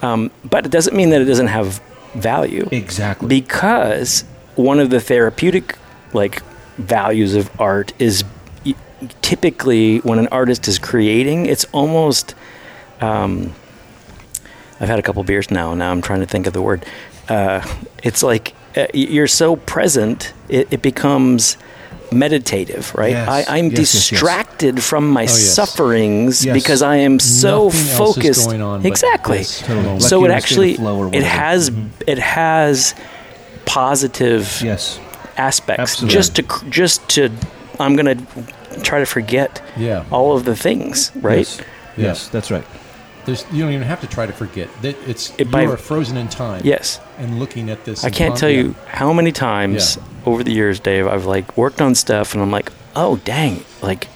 [SPEAKER 1] Um, but it doesn't mean that it doesn't have value.
[SPEAKER 2] exactly.
[SPEAKER 1] because one of the therapeutic like values of art is typically when an artist is creating, it's almost. Um, I've had a couple beers now. Now I'm trying to think of the word. Uh, it's like uh, you're so present, it, it becomes meditative, right?
[SPEAKER 2] Yes.
[SPEAKER 1] I, I'm
[SPEAKER 2] Yes, yes, yes.
[SPEAKER 1] distracted from my oh,
[SPEAKER 3] yes.
[SPEAKER 1] sufferings because I am so
[SPEAKER 3] Nothing
[SPEAKER 1] focused.
[SPEAKER 3] on
[SPEAKER 1] exactly.
[SPEAKER 2] Totally.
[SPEAKER 1] so it
[SPEAKER 2] you're in a state of
[SPEAKER 1] actually it has mm-hmm. it has positive
[SPEAKER 2] Yes.
[SPEAKER 1] aspects
[SPEAKER 2] Absolutely.
[SPEAKER 1] just to just to I'm gonna try to forget
[SPEAKER 3] Yeah.
[SPEAKER 1] all of the things, right?
[SPEAKER 2] Yes. Yes, that's right.
[SPEAKER 3] There's, you don't even have to try to forget. That it's
[SPEAKER 1] It
[SPEAKER 3] you
[SPEAKER 1] by-
[SPEAKER 3] are frozen in time.
[SPEAKER 1] Yes.
[SPEAKER 3] And looking at this.
[SPEAKER 1] I can't tell you how many times
[SPEAKER 3] Yeah.
[SPEAKER 1] over the years, Dave, I've like worked on stuff and I'm like, oh dang, like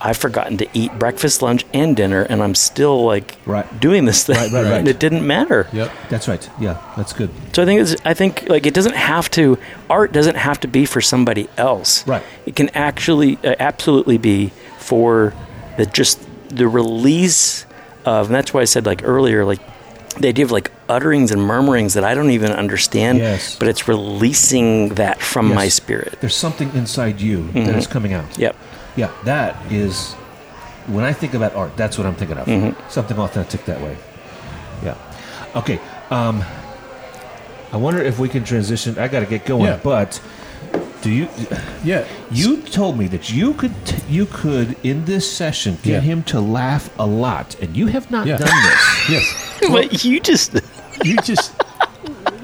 [SPEAKER 1] I've forgotten to eat breakfast, lunch, and dinner, and I'm still like
[SPEAKER 2] Right.
[SPEAKER 1] doing this thing,
[SPEAKER 2] Right, right, right.
[SPEAKER 1] and it didn't matter.
[SPEAKER 3] Yep.
[SPEAKER 2] That's right. Yeah, that's good.
[SPEAKER 1] So I think it's, I think like it doesn't have to art doesn't have to be for somebody else.
[SPEAKER 2] Right.
[SPEAKER 1] It can actually uh, absolutely be for the just the release of and that's why I said like earlier like the idea of like utterings and murmurings that I don't even understand
[SPEAKER 2] Yes.
[SPEAKER 1] but it's releasing that from my spirit.
[SPEAKER 2] There's something inside you that is coming out.
[SPEAKER 1] Yep.
[SPEAKER 2] Yeah, that is when I think about art. That's what I'm thinking of.
[SPEAKER 1] Mm-hmm.
[SPEAKER 2] Something authentic that way. Yeah. Okay. Um, I wonder if we can transition. I got to get going,
[SPEAKER 3] Yeah.
[SPEAKER 2] but do you?
[SPEAKER 3] Yeah.
[SPEAKER 2] You told me that you could t- you could in this session get
[SPEAKER 3] Yeah.
[SPEAKER 2] him to laugh a lot, and you have not
[SPEAKER 3] Yeah.
[SPEAKER 2] done this.
[SPEAKER 3] Yes.
[SPEAKER 1] But you just
[SPEAKER 3] You just.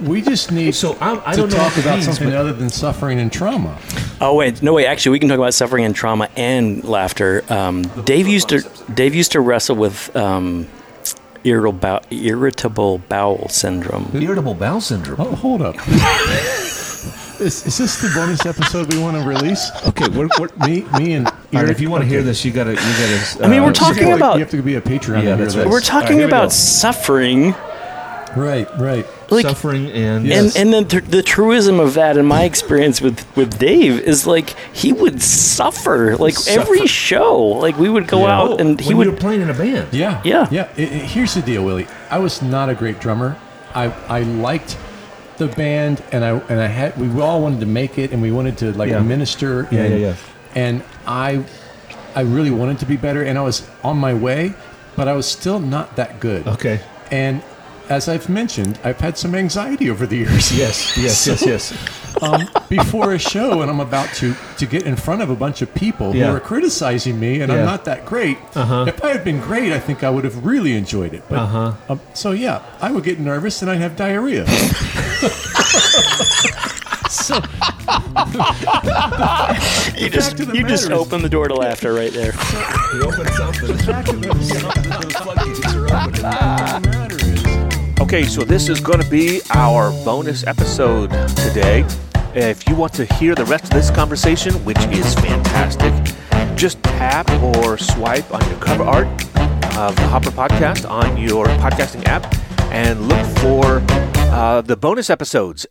[SPEAKER 3] We just need
[SPEAKER 2] So I, I
[SPEAKER 3] to
[SPEAKER 2] don't
[SPEAKER 3] talk
[SPEAKER 2] what
[SPEAKER 3] about
[SPEAKER 2] means,
[SPEAKER 3] something
[SPEAKER 2] but-
[SPEAKER 3] other than suffering and trauma.
[SPEAKER 1] Oh wait, no wait. Actually, we can talk about suffering and trauma and laughter. Um, Dave used to Dave used to wrestle with um, irritable bow, irritable bowel syndrome.
[SPEAKER 2] irritable bowel syndrome.
[SPEAKER 3] Oh, hold up. is, is this the bonus episode we want to release?
[SPEAKER 2] Okay, we're, we're,
[SPEAKER 3] Me, me, and
[SPEAKER 2] all right, if you want to hear this, you gotta you gotta.
[SPEAKER 1] I mean, we're
[SPEAKER 2] uh,
[SPEAKER 1] talking
[SPEAKER 3] You have to-
[SPEAKER 1] about-
[SPEAKER 3] You have to be a Patreon.
[SPEAKER 2] Yeah,
[SPEAKER 3] to
[SPEAKER 2] that's
[SPEAKER 3] hear
[SPEAKER 2] right.
[SPEAKER 1] We're talking
[SPEAKER 2] All right, here we
[SPEAKER 1] about
[SPEAKER 2] go.
[SPEAKER 1] suffering,
[SPEAKER 3] Right, right.
[SPEAKER 1] like,
[SPEAKER 2] suffering and
[SPEAKER 3] Yes.
[SPEAKER 1] and and the the truism of that, in my experience with with Dave, is like he would suffer like every show. Like we would go
[SPEAKER 3] Yeah.
[SPEAKER 1] out and he
[SPEAKER 2] when
[SPEAKER 1] would.
[SPEAKER 2] you were playing in a band.
[SPEAKER 3] Yeah,
[SPEAKER 1] Yeah.
[SPEAKER 3] yeah. It- it- here's the deal, Willie. I was not a great drummer. I I liked the band, and I and I had we all wanted to make it, and we wanted to like
[SPEAKER 2] Yeah.
[SPEAKER 3] minister. And,
[SPEAKER 2] yeah, yeah.
[SPEAKER 3] And I I really wanted to be better, and I was on my way, but I was still not that good.
[SPEAKER 2] Okay.
[SPEAKER 3] And as I've mentioned, I've had some anxiety over the years.
[SPEAKER 2] Yes, yes, yes, yes.
[SPEAKER 3] Um, before a show and I'm about to to get in front of a bunch of people
[SPEAKER 2] Yeah.
[SPEAKER 3] who are criticizing me and
[SPEAKER 2] Yeah.
[SPEAKER 3] I'm not that great.
[SPEAKER 2] Uh-huh.
[SPEAKER 3] If I had been great, I think I would have really enjoyed it. But,
[SPEAKER 2] Uh-huh.
[SPEAKER 3] um, so yeah, I would get nervous and I'd have diarrhea. so
[SPEAKER 1] You just
[SPEAKER 3] to the
[SPEAKER 1] you just
[SPEAKER 3] matter is-
[SPEAKER 1] opened the door to laughter right there.
[SPEAKER 3] the matter is,
[SPEAKER 5] Okay, so this is going to be our bonus episode today. If you want to hear the rest of this conversation, which is fantastic, just tap or swipe on your cover art of the Hopper Podcast on your podcasting app and look for uh, the bonus episodes.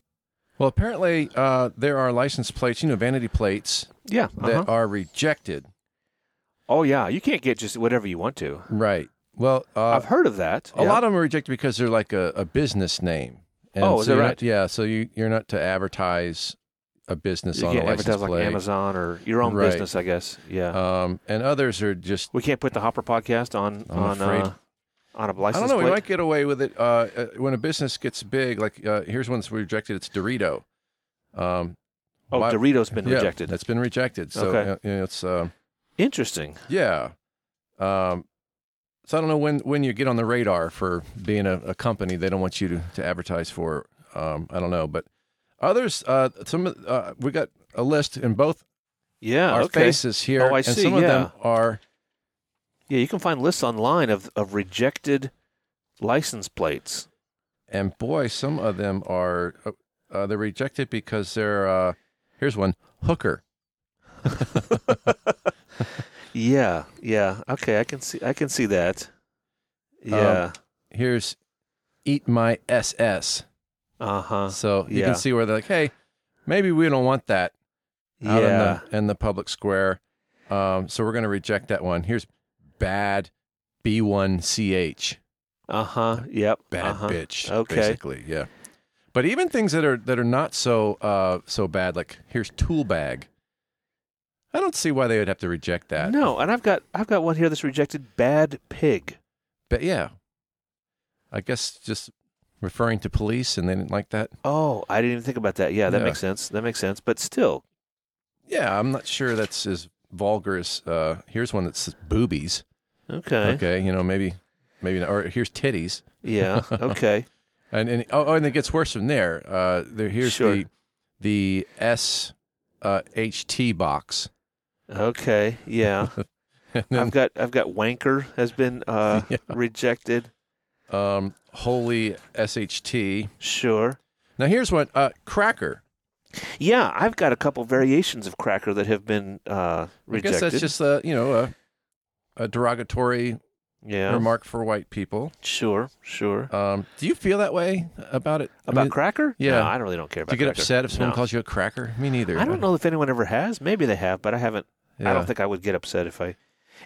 [SPEAKER 6] Well, apparently uh, there are license plates, you know, vanity plates
[SPEAKER 5] Yeah.
[SPEAKER 6] that
[SPEAKER 5] uh-huh.
[SPEAKER 6] are rejected.
[SPEAKER 5] Oh, yeah. You can't get just whatever you want to.
[SPEAKER 6] Right. Well, uh,
[SPEAKER 5] I've heard of that.
[SPEAKER 6] a lot of them are rejected because they're like a, a business name. And
[SPEAKER 5] Oh, is
[SPEAKER 6] so
[SPEAKER 5] that right?
[SPEAKER 6] Not, yeah. So you, you're not to advertise a business
[SPEAKER 5] you
[SPEAKER 6] on
[SPEAKER 5] can't
[SPEAKER 6] a license
[SPEAKER 5] advertise like. Amazon or your own
[SPEAKER 6] Right.
[SPEAKER 5] business, I guess. Yeah.
[SPEAKER 6] Um, and others are just.
[SPEAKER 5] we can't put the Hopper Podcast on
[SPEAKER 6] I'm
[SPEAKER 5] on uh, on a license I
[SPEAKER 6] don't know. We might get away with it uh, uh, when a business gets big. Like uh, here's one that's rejected. It's Dorito. Um,
[SPEAKER 5] oh, Doritos been
[SPEAKER 6] yeah,
[SPEAKER 5] rejected.
[SPEAKER 6] That's been rejected. So
[SPEAKER 5] Okay.
[SPEAKER 6] uh, you know, it's. Uh,
[SPEAKER 5] Interesting.
[SPEAKER 6] Yeah. Um, so I don't know when, when you get on the radar for being a, a company they don't want you to, to advertise for. Um, I don't know, but others, uh, some uh, we got a list in both
[SPEAKER 5] Yeah.
[SPEAKER 6] our
[SPEAKER 5] okay.
[SPEAKER 6] faces here,
[SPEAKER 5] Oh, I
[SPEAKER 6] and
[SPEAKER 5] see,
[SPEAKER 6] some of them
[SPEAKER 5] yeah.
[SPEAKER 6] are
[SPEAKER 5] Yeah, you can find lists online of, of rejected license plates.
[SPEAKER 6] and boy, some of them are uh, uh, they're rejected because they're uh, here's one hooker.
[SPEAKER 5] Yeah, yeah. Okay, I can see I can see that. Yeah.
[SPEAKER 6] Here's eat my SS.
[SPEAKER 5] uh huh.
[SPEAKER 6] So you
[SPEAKER 5] yeah.
[SPEAKER 6] can see where they're like, hey, maybe we don't want that. out
[SPEAKER 5] Yeah.
[SPEAKER 6] in the in the public square. Um, so we're going to reject that one. Here's bad B1CH,
[SPEAKER 5] Uh huh. Yep.
[SPEAKER 6] bad
[SPEAKER 5] uh-huh.
[SPEAKER 6] bitch.
[SPEAKER 5] Okay.
[SPEAKER 6] basically, yeah. But even things that are that are not so uh, so bad, like here's tool bag.
[SPEAKER 3] I don't see why they would have to reject that.
[SPEAKER 5] No, and I've got I've got one here that's rejected. Bad pig.
[SPEAKER 3] But yeah, I guess just referring to police and they didn't like that.
[SPEAKER 5] Oh, I didn't even think about that. Yeah, that
[SPEAKER 3] Yeah.
[SPEAKER 5] makes sense. That makes sense. But still,
[SPEAKER 3] Yeah, I'm not sure that's as vulgar as. Uh, here's one that says boobies.
[SPEAKER 5] okay.
[SPEAKER 3] Okay, you know maybe, maybe not. Or here's titties.
[SPEAKER 5] Yeah. Okay.
[SPEAKER 3] And and oh, oh, and it gets worse from there. Uh, there here's
[SPEAKER 5] Sure.
[SPEAKER 3] the the S uh, HT box.
[SPEAKER 5] Okay. Yeah.
[SPEAKER 3] Then,
[SPEAKER 5] I've got I've got wanker has been uh,
[SPEAKER 3] Yeah.
[SPEAKER 5] rejected.
[SPEAKER 3] um, holy SHT.
[SPEAKER 5] Sure.
[SPEAKER 3] Now here's one. Uh, cracker.
[SPEAKER 5] Yeah, I've got a couple variations of cracker that have been uh,
[SPEAKER 3] I
[SPEAKER 5] rejected.
[SPEAKER 3] guess that's just a you know a, a derogatory
[SPEAKER 5] yeah.
[SPEAKER 3] remark for white people.
[SPEAKER 5] Sure. Sure.
[SPEAKER 3] Um, do you feel that way about it? I
[SPEAKER 5] About
[SPEAKER 3] mean,
[SPEAKER 5] cracker?
[SPEAKER 3] yeah.
[SPEAKER 5] No, I don't really don't care about.
[SPEAKER 3] Do you get
[SPEAKER 5] cracker.
[SPEAKER 3] upset if someone
[SPEAKER 5] No.
[SPEAKER 3] calls you a cracker? Me neither.
[SPEAKER 5] I don't know if anyone ever has. Maybe they have, but I haven't. I
[SPEAKER 3] Yeah.
[SPEAKER 5] don't think I would get upset if I.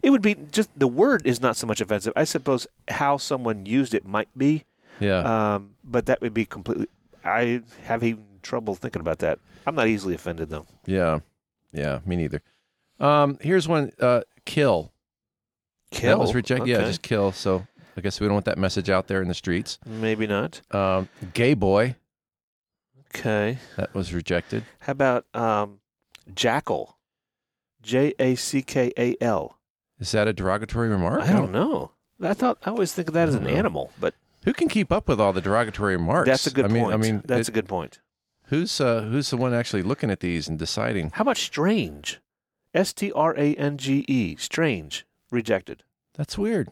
[SPEAKER 5] It would be just the word is not so much offensive. I suppose how someone used it might be,
[SPEAKER 3] Yeah.
[SPEAKER 5] um, but that would be completely. I have even trouble thinking about that. I'm not easily offended though.
[SPEAKER 3] yeah. Yeah. Me neither. Um, here's one. Uh, kill.
[SPEAKER 5] Kill
[SPEAKER 3] That was rejected. Yeah, just kill. So I guess we don't want that message out there in the streets.
[SPEAKER 5] maybe not.
[SPEAKER 3] Um, gay boy.
[SPEAKER 5] Okay.
[SPEAKER 3] That was rejected.
[SPEAKER 5] How about um, jackal? J a c k a l.
[SPEAKER 3] Is that a derogatory remark?
[SPEAKER 5] I don't know. I thought I always think of that as an
[SPEAKER 3] know.
[SPEAKER 5] animal, but
[SPEAKER 3] Who can keep up with all the derogatory remarks?
[SPEAKER 5] that's a good
[SPEAKER 3] I mean,
[SPEAKER 5] point.
[SPEAKER 3] I mean,
[SPEAKER 5] that's
[SPEAKER 3] it-
[SPEAKER 5] a good point.
[SPEAKER 3] who's uh, who's the one actually looking at these and deciding?
[SPEAKER 5] How about strange? S T R A N G E. Strange. Rejected.
[SPEAKER 3] That's weird.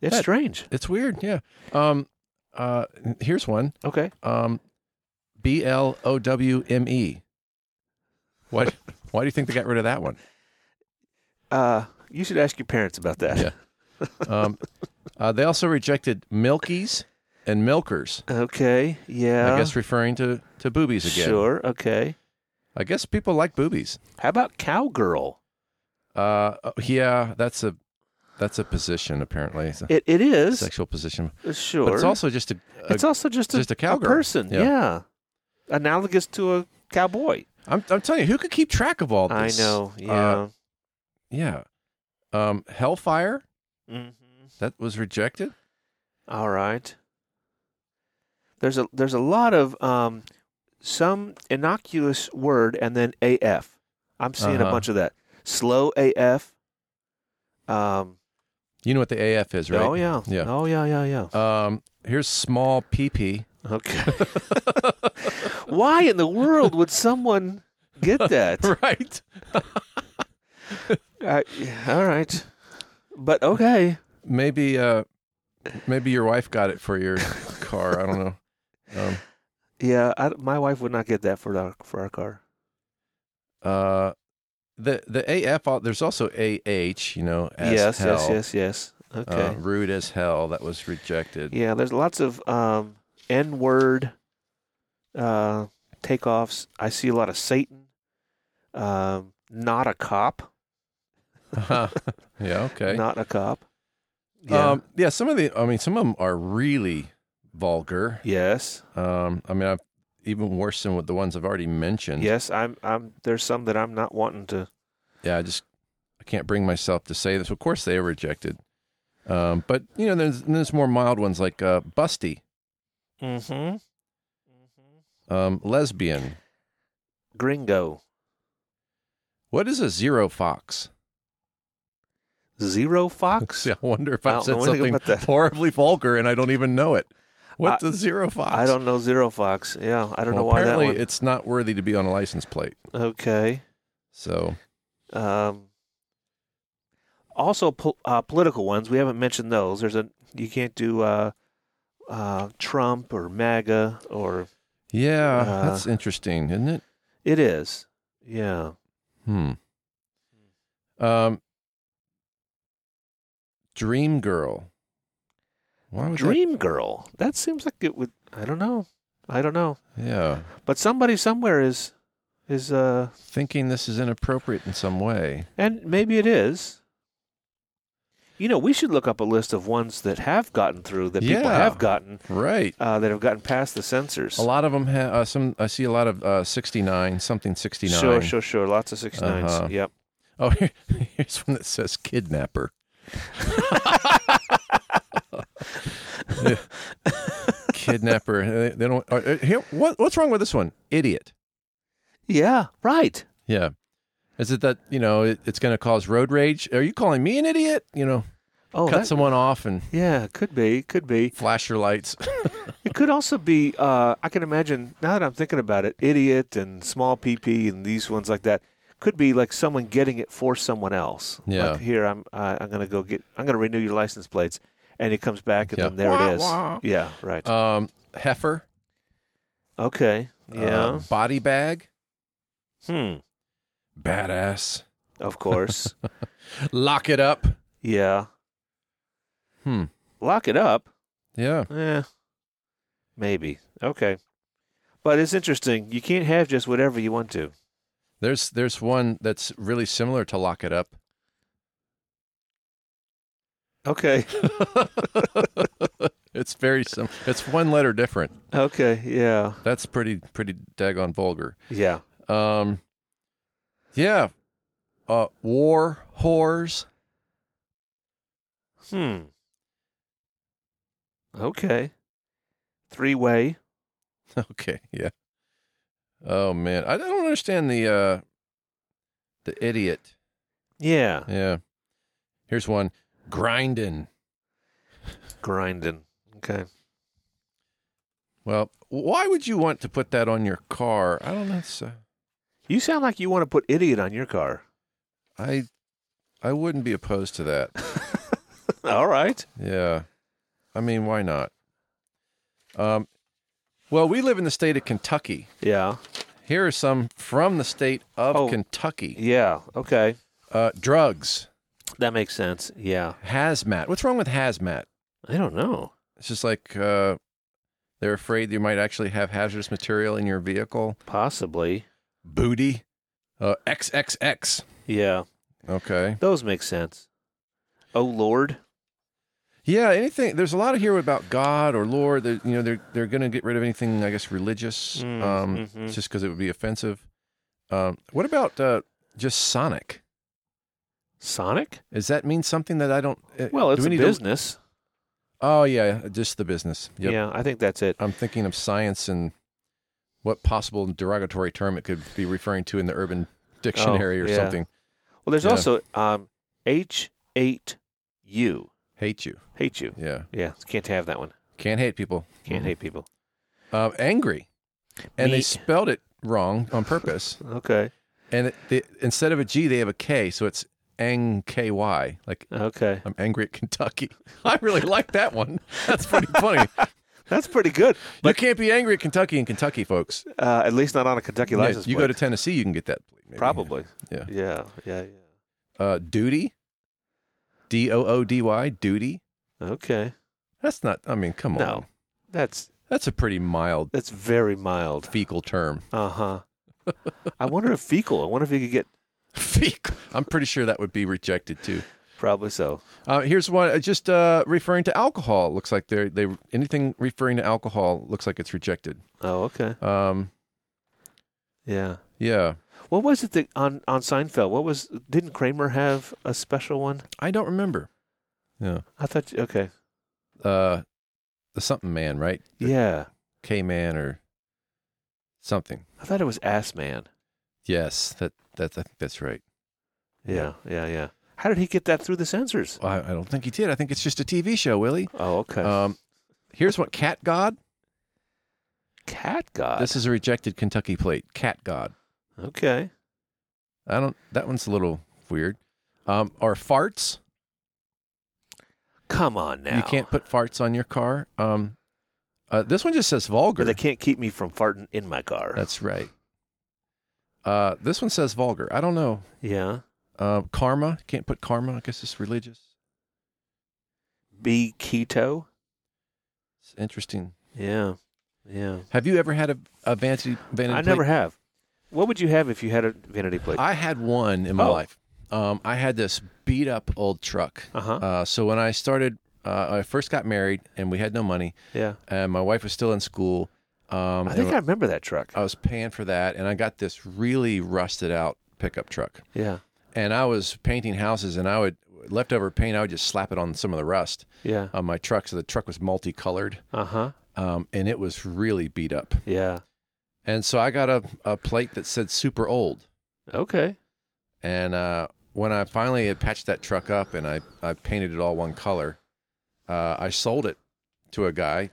[SPEAKER 5] It's
[SPEAKER 3] That-
[SPEAKER 5] strange.
[SPEAKER 3] It's weird. Yeah. Um. Uh. Here's one.
[SPEAKER 5] Okay.
[SPEAKER 3] Um. B L O W M E. What? Why do you think they got rid of that one?
[SPEAKER 5] Uh, you should ask your parents about that.
[SPEAKER 3] Yeah. Um, uh, they also rejected milkies and milkers.
[SPEAKER 5] Okay. Yeah.
[SPEAKER 3] I guess referring to, to boobies again.
[SPEAKER 5] Sure. Okay.
[SPEAKER 3] I guess people like boobies.
[SPEAKER 5] How about cowgirl?
[SPEAKER 3] Uh, oh, yeah, that's a that's a position apparently. A
[SPEAKER 5] It it is.
[SPEAKER 3] sexual position,
[SPEAKER 5] Sure.
[SPEAKER 3] but it's also just a, a
[SPEAKER 5] it's also just
[SPEAKER 3] just a cowgirl.
[SPEAKER 5] person.
[SPEAKER 3] Yeah.
[SPEAKER 5] Yeah. Analogous to a cowboy.
[SPEAKER 3] I'm I'm telling you, who could keep track of all this?
[SPEAKER 5] I know.
[SPEAKER 3] Uh,
[SPEAKER 5] Yeah.
[SPEAKER 3] yeah. Um, Hellfire
[SPEAKER 5] hmm
[SPEAKER 3] that was rejected.
[SPEAKER 5] All right. There's a there's a lot of um, some innocuous word and then AF. I'm seeing a
[SPEAKER 3] Uh-huh.
[SPEAKER 5] bunch of that. Slow AF. Um,
[SPEAKER 3] You know what the AF is, right?
[SPEAKER 5] Oh yeah.
[SPEAKER 3] Yeah.
[SPEAKER 5] Oh yeah. Yeah. Yeah.
[SPEAKER 3] Um, here's small PP.
[SPEAKER 5] Okay. Why in the world would someone get that?
[SPEAKER 3] right.
[SPEAKER 5] Uh, all right. But okay.
[SPEAKER 3] Maybe uh, maybe your wife got it for your car. I don't know. Um,
[SPEAKER 5] Yeah, I, my wife would not get that for our for our car.
[SPEAKER 3] uh, the the AF. There's also AH. You know, as
[SPEAKER 5] yes,
[SPEAKER 3] hell.
[SPEAKER 5] yes, yes, yes. Okay.
[SPEAKER 3] Uh, rude as hell. That was rejected.
[SPEAKER 5] Yeah, there's lots of um, N word uh, takeoffs. I see a lot of Satan. Um, not a cop.
[SPEAKER 3] yeah. Okay.
[SPEAKER 5] Not a cop. Yeah.
[SPEAKER 3] Um, yeah. Some of the. I mean, some of them are really vulgar.
[SPEAKER 5] yes.
[SPEAKER 3] Um, I mean, I've even worse than with the ones I've already mentioned.
[SPEAKER 5] Yes. I'm. I'm. There's some that I'm not wanting to.
[SPEAKER 3] yeah, I just I can't bring myself to say this. Of course, they are rejected. Um, but you know, there's there's more mild ones like uh, busty,
[SPEAKER 5] Mm-hmm.
[SPEAKER 3] um, lesbian.
[SPEAKER 5] Gringo.
[SPEAKER 3] What is a zero fox?
[SPEAKER 5] Zero fox.
[SPEAKER 3] See, I wonder if
[SPEAKER 5] I
[SPEAKER 3] I said something horribly vulgar and I don't even know it. What's
[SPEAKER 5] I-
[SPEAKER 3] a zero fox?
[SPEAKER 5] I don't know zero fox. Yeah, I don't
[SPEAKER 3] Well,
[SPEAKER 5] know why that
[SPEAKER 3] apparently
[SPEAKER 5] one.
[SPEAKER 3] it's not worthy to be on a license plate.
[SPEAKER 5] Okay.
[SPEAKER 3] So
[SPEAKER 5] Um, also, uh, political ones. We haven't mentioned those. There's a you can't do uh, uh, Trump or MAGA or
[SPEAKER 3] yeah,
[SPEAKER 5] Uh,
[SPEAKER 3] that's interesting, isn't it?
[SPEAKER 5] it is. Yeah.
[SPEAKER 3] Hmm. Um, Dream Girl. Why would
[SPEAKER 5] Dream Girl. That seems like it would. I don't know. I don't know.
[SPEAKER 3] Yeah,
[SPEAKER 5] But somebody somewhere is is uh,
[SPEAKER 3] thinking this is inappropriate in some way.
[SPEAKER 5] and maybe it is. You know, we should look up a list of ones that have gotten through that people
[SPEAKER 3] Yeah.
[SPEAKER 5] have gotten
[SPEAKER 3] Right.
[SPEAKER 5] uh, that have gotten past the censors.
[SPEAKER 3] A lot of them have uh, some. I see a lot of uh, sixty nine, something sixty nine.
[SPEAKER 5] Sure, sure, sure. Lots of 69s.
[SPEAKER 3] Uh-huh.
[SPEAKER 5] Yep.
[SPEAKER 3] Oh, here, here's one that says kidnapper. Kidnapper. They, they don't. uh, uh, here, what, what's wrong with this one? Idiot.
[SPEAKER 5] Yeah, right.
[SPEAKER 3] Yeah. Is it that you know it, it's going to cause road rage? Are you calling me an idiot? You know,
[SPEAKER 5] Oh,
[SPEAKER 3] cut
[SPEAKER 5] that-
[SPEAKER 3] someone off and
[SPEAKER 5] Yeah, could be, could be.
[SPEAKER 3] flash your lights.
[SPEAKER 5] It could also be. Uh, I can imagine now that I'm thinking about it, idiot and small PP and these ones like that could be like someone getting it for someone else.
[SPEAKER 3] Yeah.
[SPEAKER 5] Like here, I'm. Uh, I'm gonna go get. I'm gonna renew your license plates, and it comes back, and
[SPEAKER 3] Yeah.
[SPEAKER 5] then there
[SPEAKER 3] Wah,
[SPEAKER 5] it is.
[SPEAKER 3] wah.
[SPEAKER 5] Yeah. Right.
[SPEAKER 3] um, heifer.
[SPEAKER 5] okay. Yeah.
[SPEAKER 3] uh, body bag.
[SPEAKER 5] hmm.
[SPEAKER 3] Badass.
[SPEAKER 5] Of course.
[SPEAKER 3] Lock it up.
[SPEAKER 5] yeah.
[SPEAKER 3] Hmm.
[SPEAKER 5] Lock it up.
[SPEAKER 3] Yeah.
[SPEAKER 5] Yeah. Maybe. Okay. But it's interesting. You can't have just whatever you want to.
[SPEAKER 3] There's there's one that's really similar to lock it up.
[SPEAKER 5] Okay.
[SPEAKER 3] it's very sim. It's one letter different.
[SPEAKER 5] Okay. Yeah.
[SPEAKER 3] That's pretty pretty daggone vulgar.
[SPEAKER 5] Yeah.
[SPEAKER 3] Um, yeah. Uh, war whores.
[SPEAKER 5] Hmm. Okay. Three way.
[SPEAKER 3] Okay, yeah. Oh man, I don't understand the uh, the idiot.
[SPEAKER 5] Yeah.
[SPEAKER 3] Yeah. Here's one. Grinding.
[SPEAKER 5] Grinding. Okay.
[SPEAKER 3] Well, why would you want to put that on your car? I don't know. Uh,
[SPEAKER 5] You sound like you want to put idiot on your car.
[SPEAKER 3] I I wouldn't be opposed to that.
[SPEAKER 5] All right.
[SPEAKER 3] Yeah. I mean, why not? Um, well, we live in the state of Kentucky.
[SPEAKER 5] Yeah.
[SPEAKER 3] Here are some from the state of
[SPEAKER 5] Oh.
[SPEAKER 3] Kentucky.
[SPEAKER 5] Yeah. Okay.
[SPEAKER 3] Uh, drugs,
[SPEAKER 5] That makes sense. Yeah.
[SPEAKER 3] hazmat. What's wrong with hazmat?
[SPEAKER 5] I don't know.
[SPEAKER 3] It's just like uh, they're afraid you might actually have hazardous material in your vehicle.
[SPEAKER 5] Possibly.
[SPEAKER 3] Booty. Uh, XXX.
[SPEAKER 5] Yeah.
[SPEAKER 3] Okay.
[SPEAKER 5] Those make sense. Oh Lord.
[SPEAKER 3] Yeah, anything. There's a lot of here about God or Lord. That, you know, they're they're going to get rid of anything, I guess, religious,
[SPEAKER 5] Mm,
[SPEAKER 3] um,
[SPEAKER 5] mhm.
[SPEAKER 3] just because it would be offensive. Um, what about uh, just Sonic?
[SPEAKER 5] Sonic?
[SPEAKER 3] Does that mean something that I don't? uh,
[SPEAKER 5] Well,
[SPEAKER 3] do
[SPEAKER 5] it's
[SPEAKER 3] we
[SPEAKER 5] a
[SPEAKER 3] need to-
[SPEAKER 5] business.
[SPEAKER 3] oh yeah, just the business. Yep.
[SPEAKER 5] Yeah, I think that's it.
[SPEAKER 3] I'm thinking of science and what possible derogatory term it could be referring to in the Urban Dictionary or
[SPEAKER 5] Oh, yeah.
[SPEAKER 3] something.
[SPEAKER 5] Well, there's
[SPEAKER 3] Yeah.
[SPEAKER 5] also um, H8U.
[SPEAKER 3] Hate you.
[SPEAKER 5] Hate you.
[SPEAKER 3] Yeah.
[SPEAKER 5] Yeah, can't have that one.
[SPEAKER 3] Can't hate people.
[SPEAKER 5] Can't
[SPEAKER 3] Mhm.
[SPEAKER 5] hate people.
[SPEAKER 3] Uh, angry. And they spelled it wrong on purpose.
[SPEAKER 5] Okay.
[SPEAKER 3] and it, they, instead of a G, they have a K, so it's Ang K Y. Like
[SPEAKER 5] Okay.
[SPEAKER 3] I'm angry at Kentucky. I really like that one. That's pretty funny.
[SPEAKER 5] That's pretty good.
[SPEAKER 3] you can't be angry at Kentucky and Kentucky, folks.
[SPEAKER 5] Uh, at least not on a Kentucky
[SPEAKER 3] Yeah,
[SPEAKER 5] license
[SPEAKER 3] you
[SPEAKER 5] plate.
[SPEAKER 3] go to Tennessee, you can get that.
[SPEAKER 5] Probably.
[SPEAKER 3] Yeah.
[SPEAKER 5] Yeah. Yeah.
[SPEAKER 3] Uh, doody. D O O D Y.
[SPEAKER 5] Doody. Okay.
[SPEAKER 3] That's not. I mean, come on.
[SPEAKER 5] No. That's
[SPEAKER 3] That's a pretty mild
[SPEAKER 5] that's very mild.
[SPEAKER 3] fecal term.
[SPEAKER 5] Uh huh. I wonder if fecal. I wonder if you could get.
[SPEAKER 3] Fecal. I'm pretty sure that would be rejected too.
[SPEAKER 5] Probably so.
[SPEAKER 3] Uh, here's one. uh, Just uh, referring to alcohol. Looks like they're they anything referring to alcohol looks like it's rejected.
[SPEAKER 5] Oh, okay.
[SPEAKER 3] Um,
[SPEAKER 5] Yeah.
[SPEAKER 3] yeah.
[SPEAKER 5] What was it that on on Seinfeld? What was? Didn't Kramer have a special one?
[SPEAKER 3] I don't remember. Yeah.
[SPEAKER 5] I thought. Okay.
[SPEAKER 3] Uh, the something man, right?
[SPEAKER 5] Yeah.
[SPEAKER 3] K man or something.
[SPEAKER 5] I thought it was Ass Man.
[SPEAKER 3] Yes, that that's I think that's right.
[SPEAKER 5] Yeah. Yeah. Yeah. How did he get that through the censors?
[SPEAKER 3] I, I don't think he did. I think it's just a TV show, Willie.
[SPEAKER 5] Oh, okay.
[SPEAKER 3] Um, here's what Cat God.
[SPEAKER 5] Cat God.
[SPEAKER 3] This is a rejected Kentucky plate. Cat God.
[SPEAKER 5] okay.
[SPEAKER 3] I don't. That one's a little weird. Um, or farts.
[SPEAKER 5] Come on now.
[SPEAKER 3] You can't put farts on your car. Um, uh, this one just says vulgar.
[SPEAKER 5] But they can't keep me from farting in my car.
[SPEAKER 3] That's right. Uh, this one says vulgar. I don't know.
[SPEAKER 5] yeah.
[SPEAKER 3] Uh, karma. Can't put karma. I guess it's religious.
[SPEAKER 5] Be keto.
[SPEAKER 3] It's interesting.
[SPEAKER 5] Yeah. Yeah.
[SPEAKER 3] Have you ever had a, a vanity vanity?
[SPEAKER 5] I
[SPEAKER 3] plate?
[SPEAKER 5] never have. What would you have if you had a vanity plate?
[SPEAKER 3] I had one in my
[SPEAKER 5] Oh.
[SPEAKER 3] life. Um, I had this beat up old truck.
[SPEAKER 5] Uh-huh.
[SPEAKER 3] Uh, so when I started, uh, I first got married and we had no money,
[SPEAKER 5] yeah.
[SPEAKER 3] and my wife was still in school. Um,
[SPEAKER 5] I think I remember that truck.
[SPEAKER 3] I was paying for that, and I got this really rusted out pickup truck.
[SPEAKER 5] yeah.
[SPEAKER 3] and I was painting houses, and I would leftover paint. I would just slap it on some of the rust
[SPEAKER 5] Yeah.
[SPEAKER 3] on my truck, so the truck was multicolored,
[SPEAKER 5] Uh huh.
[SPEAKER 3] um, and it was really beat up.
[SPEAKER 5] Yeah.
[SPEAKER 3] And so I got a, a plate that said super old.
[SPEAKER 5] Okay.
[SPEAKER 3] And uh, when I finally had patched that truck up and I, I painted it all one color, uh, I sold it to a guy,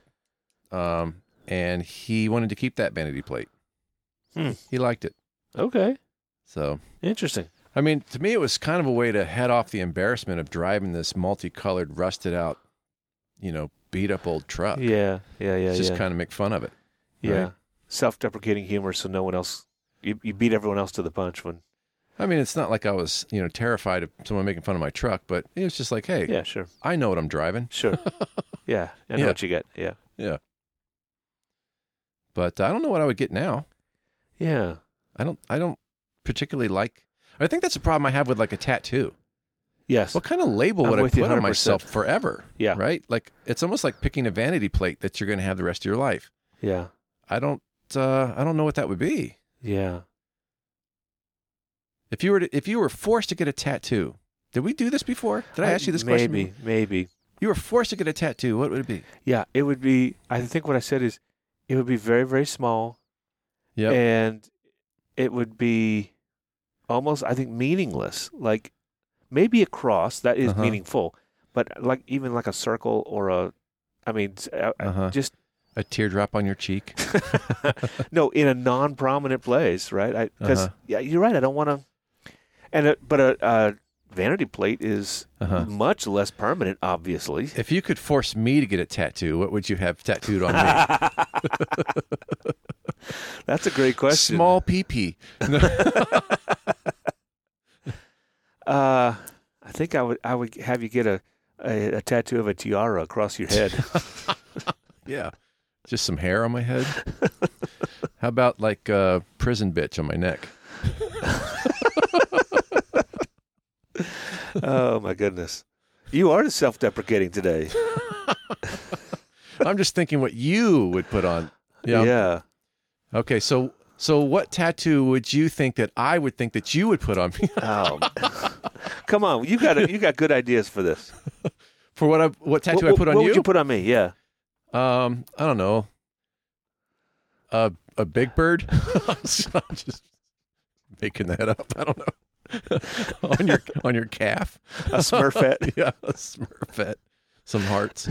[SPEAKER 3] um, and he wanted to keep that vanity plate.
[SPEAKER 5] Hmm.
[SPEAKER 3] He liked it.
[SPEAKER 5] Okay.
[SPEAKER 3] So,
[SPEAKER 5] Interesting.
[SPEAKER 3] I mean, to me, it was kind of a way to head off the embarrassment of driving this multicolored, rusted out, you know, beat up old truck.
[SPEAKER 5] Yeah. Yeah. Yeah.
[SPEAKER 3] just
[SPEAKER 5] yeah.
[SPEAKER 3] kind of make fun of it.
[SPEAKER 5] yeah.
[SPEAKER 3] right?
[SPEAKER 5] Self-deprecating humor, so no one else. You, you beat everyone else to the punch when.
[SPEAKER 3] I mean, it's not like I was, you know, terrified of someone making fun of my truck, but it was just like, hey,
[SPEAKER 5] Yeah. Sure.
[SPEAKER 3] I know what I'm driving.
[SPEAKER 5] Sure. yeah. I know
[SPEAKER 3] Yeah.
[SPEAKER 5] what you get. Yeah.
[SPEAKER 3] Yeah. But I don't know what I would get now.
[SPEAKER 5] Yeah.
[SPEAKER 3] I don't. I don't particularly like. I think that's a problem I have with like a tattoo.
[SPEAKER 5] Yes.
[SPEAKER 3] What kind of label
[SPEAKER 5] I'm
[SPEAKER 3] would I put on
[SPEAKER 5] 100%.
[SPEAKER 3] myself forever?
[SPEAKER 5] Yeah.
[SPEAKER 3] Right. Like it's almost like picking a vanity plate that you're going to have the rest of your life.
[SPEAKER 5] Yeah.
[SPEAKER 3] I don't. Uh, I don't know what that would be.
[SPEAKER 5] Yeah.
[SPEAKER 3] If you were to, if you were forced to get a tattoo, did we do this before? Did I ask you this question?
[SPEAKER 5] maybe. Maybe.
[SPEAKER 3] You were forced to get a tattoo. What would it be?
[SPEAKER 5] Yeah. It would be. I think what I said is, it would be very, very small,
[SPEAKER 3] Yeah.
[SPEAKER 5] and it would be almost, I think, meaningless. Like maybe a cross that is
[SPEAKER 3] Uh-huh.
[SPEAKER 5] meaningful, but like even like a circle or a, I mean, uh, uh,
[SPEAKER 3] Uh-huh.
[SPEAKER 5] just
[SPEAKER 3] a teardrop on your cheek.
[SPEAKER 5] no in a non-prominent place, right? Because
[SPEAKER 3] Uh-huh.
[SPEAKER 5] yeah, you're right. I don't want to, and a, but a, a vanity plate is
[SPEAKER 3] Uh-huh.
[SPEAKER 5] much less permanent, obviously.
[SPEAKER 3] If you could force me to get a tattoo, what would you have tattooed on me?
[SPEAKER 5] That's a great question.
[SPEAKER 3] Small PP.
[SPEAKER 5] Uh, I think I would I would have you get a, a, a tattoo of a tiara across your head.
[SPEAKER 3] Yeah. Just some hair on my head. How about like uh, prison bitch on my neck?
[SPEAKER 5] Oh my goodness, you are self-deprecating today.
[SPEAKER 3] I'm just thinking what you would put on. Yeah.
[SPEAKER 5] yeah.
[SPEAKER 3] Okay, so so what tattoo would you think that I would think that you would put on me
[SPEAKER 5] Oh, come on, you got you got good ideas for this.
[SPEAKER 3] for what I what tattoo
[SPEAKER 5] what,
[SPEAKER 3] I put on
[SPEAKER 5] what
[SPEAKER 3] you?
[SPEAKER 5] would you put on me? Yeah.
[SPEAKER 3] um, I don't know. A a big bird. I'm just making that up. I don't know. on your on your calf.
[SPEAKER 5] A Smurfette.
[SPEAKER 3] yeah, a Smurfette. Some hearts.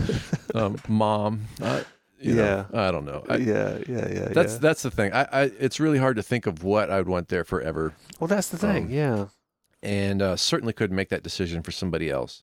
[SPEAKER 3] Um, mom. Uh, you know, I don't know. I,
[SPEAKER 5] yeah, yeah, yeah.
[SPEAKER 3] That's
[SPEAKER 5] yeah.
[SPEAKER 3] that's the thing. I, I it's really hard to think of what I would want there forever,
[SPEAKER 5] well, that's the thing.
[SPEAKER 3] um,
[SPEAKER 5] yeah.
[SPEAKER 3] and uh, certainly couldn't make that decision for somebody else.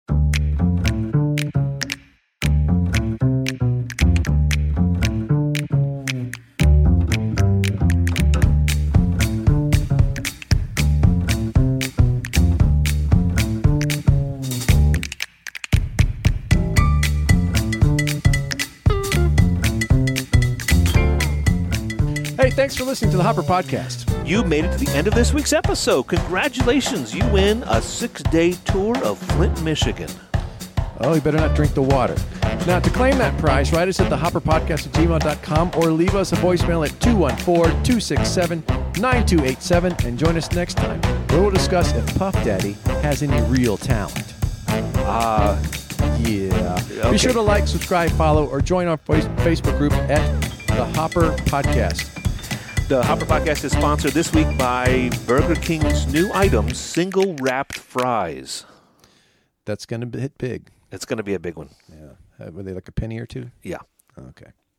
[SPEAKER 3] Thanks for listening to the Hopper Podcast.
[SPEAKER 5] You made it to the end of this week's episode. Congratulations. You win a six day tour of Flint, Michigan.
[SPEAKER 3] Oh, you better not drink the water. Now, to claim that prize, write us at thehopperpodcast at gmail.com or leave us a voicemail at 214 267 9287 and join us next time where we'll discuss if Puff Daddy has any real talent.
[SPEAKER 5] Ah,
[SPEAKER 3] Yeah.
[SPEAKER 5] Okay.
[SPEAKER 3] Be sure to like, subscribe, follow, or join our Facebook group at The Hopper Podcast.
[SPEAKER 5] The Hopper Podcast is sponsored this week by Burger King's new item, single wrapped fries.
[SPEAKER 3] That's going to hit big.
[SPEAKER 5] It's going to be a big one.
[SPEAKER 3] Yeah. Uh, were they like a penny or two?
[SPEAKER 5] Yeah.
[SPEAKER 3] Okay.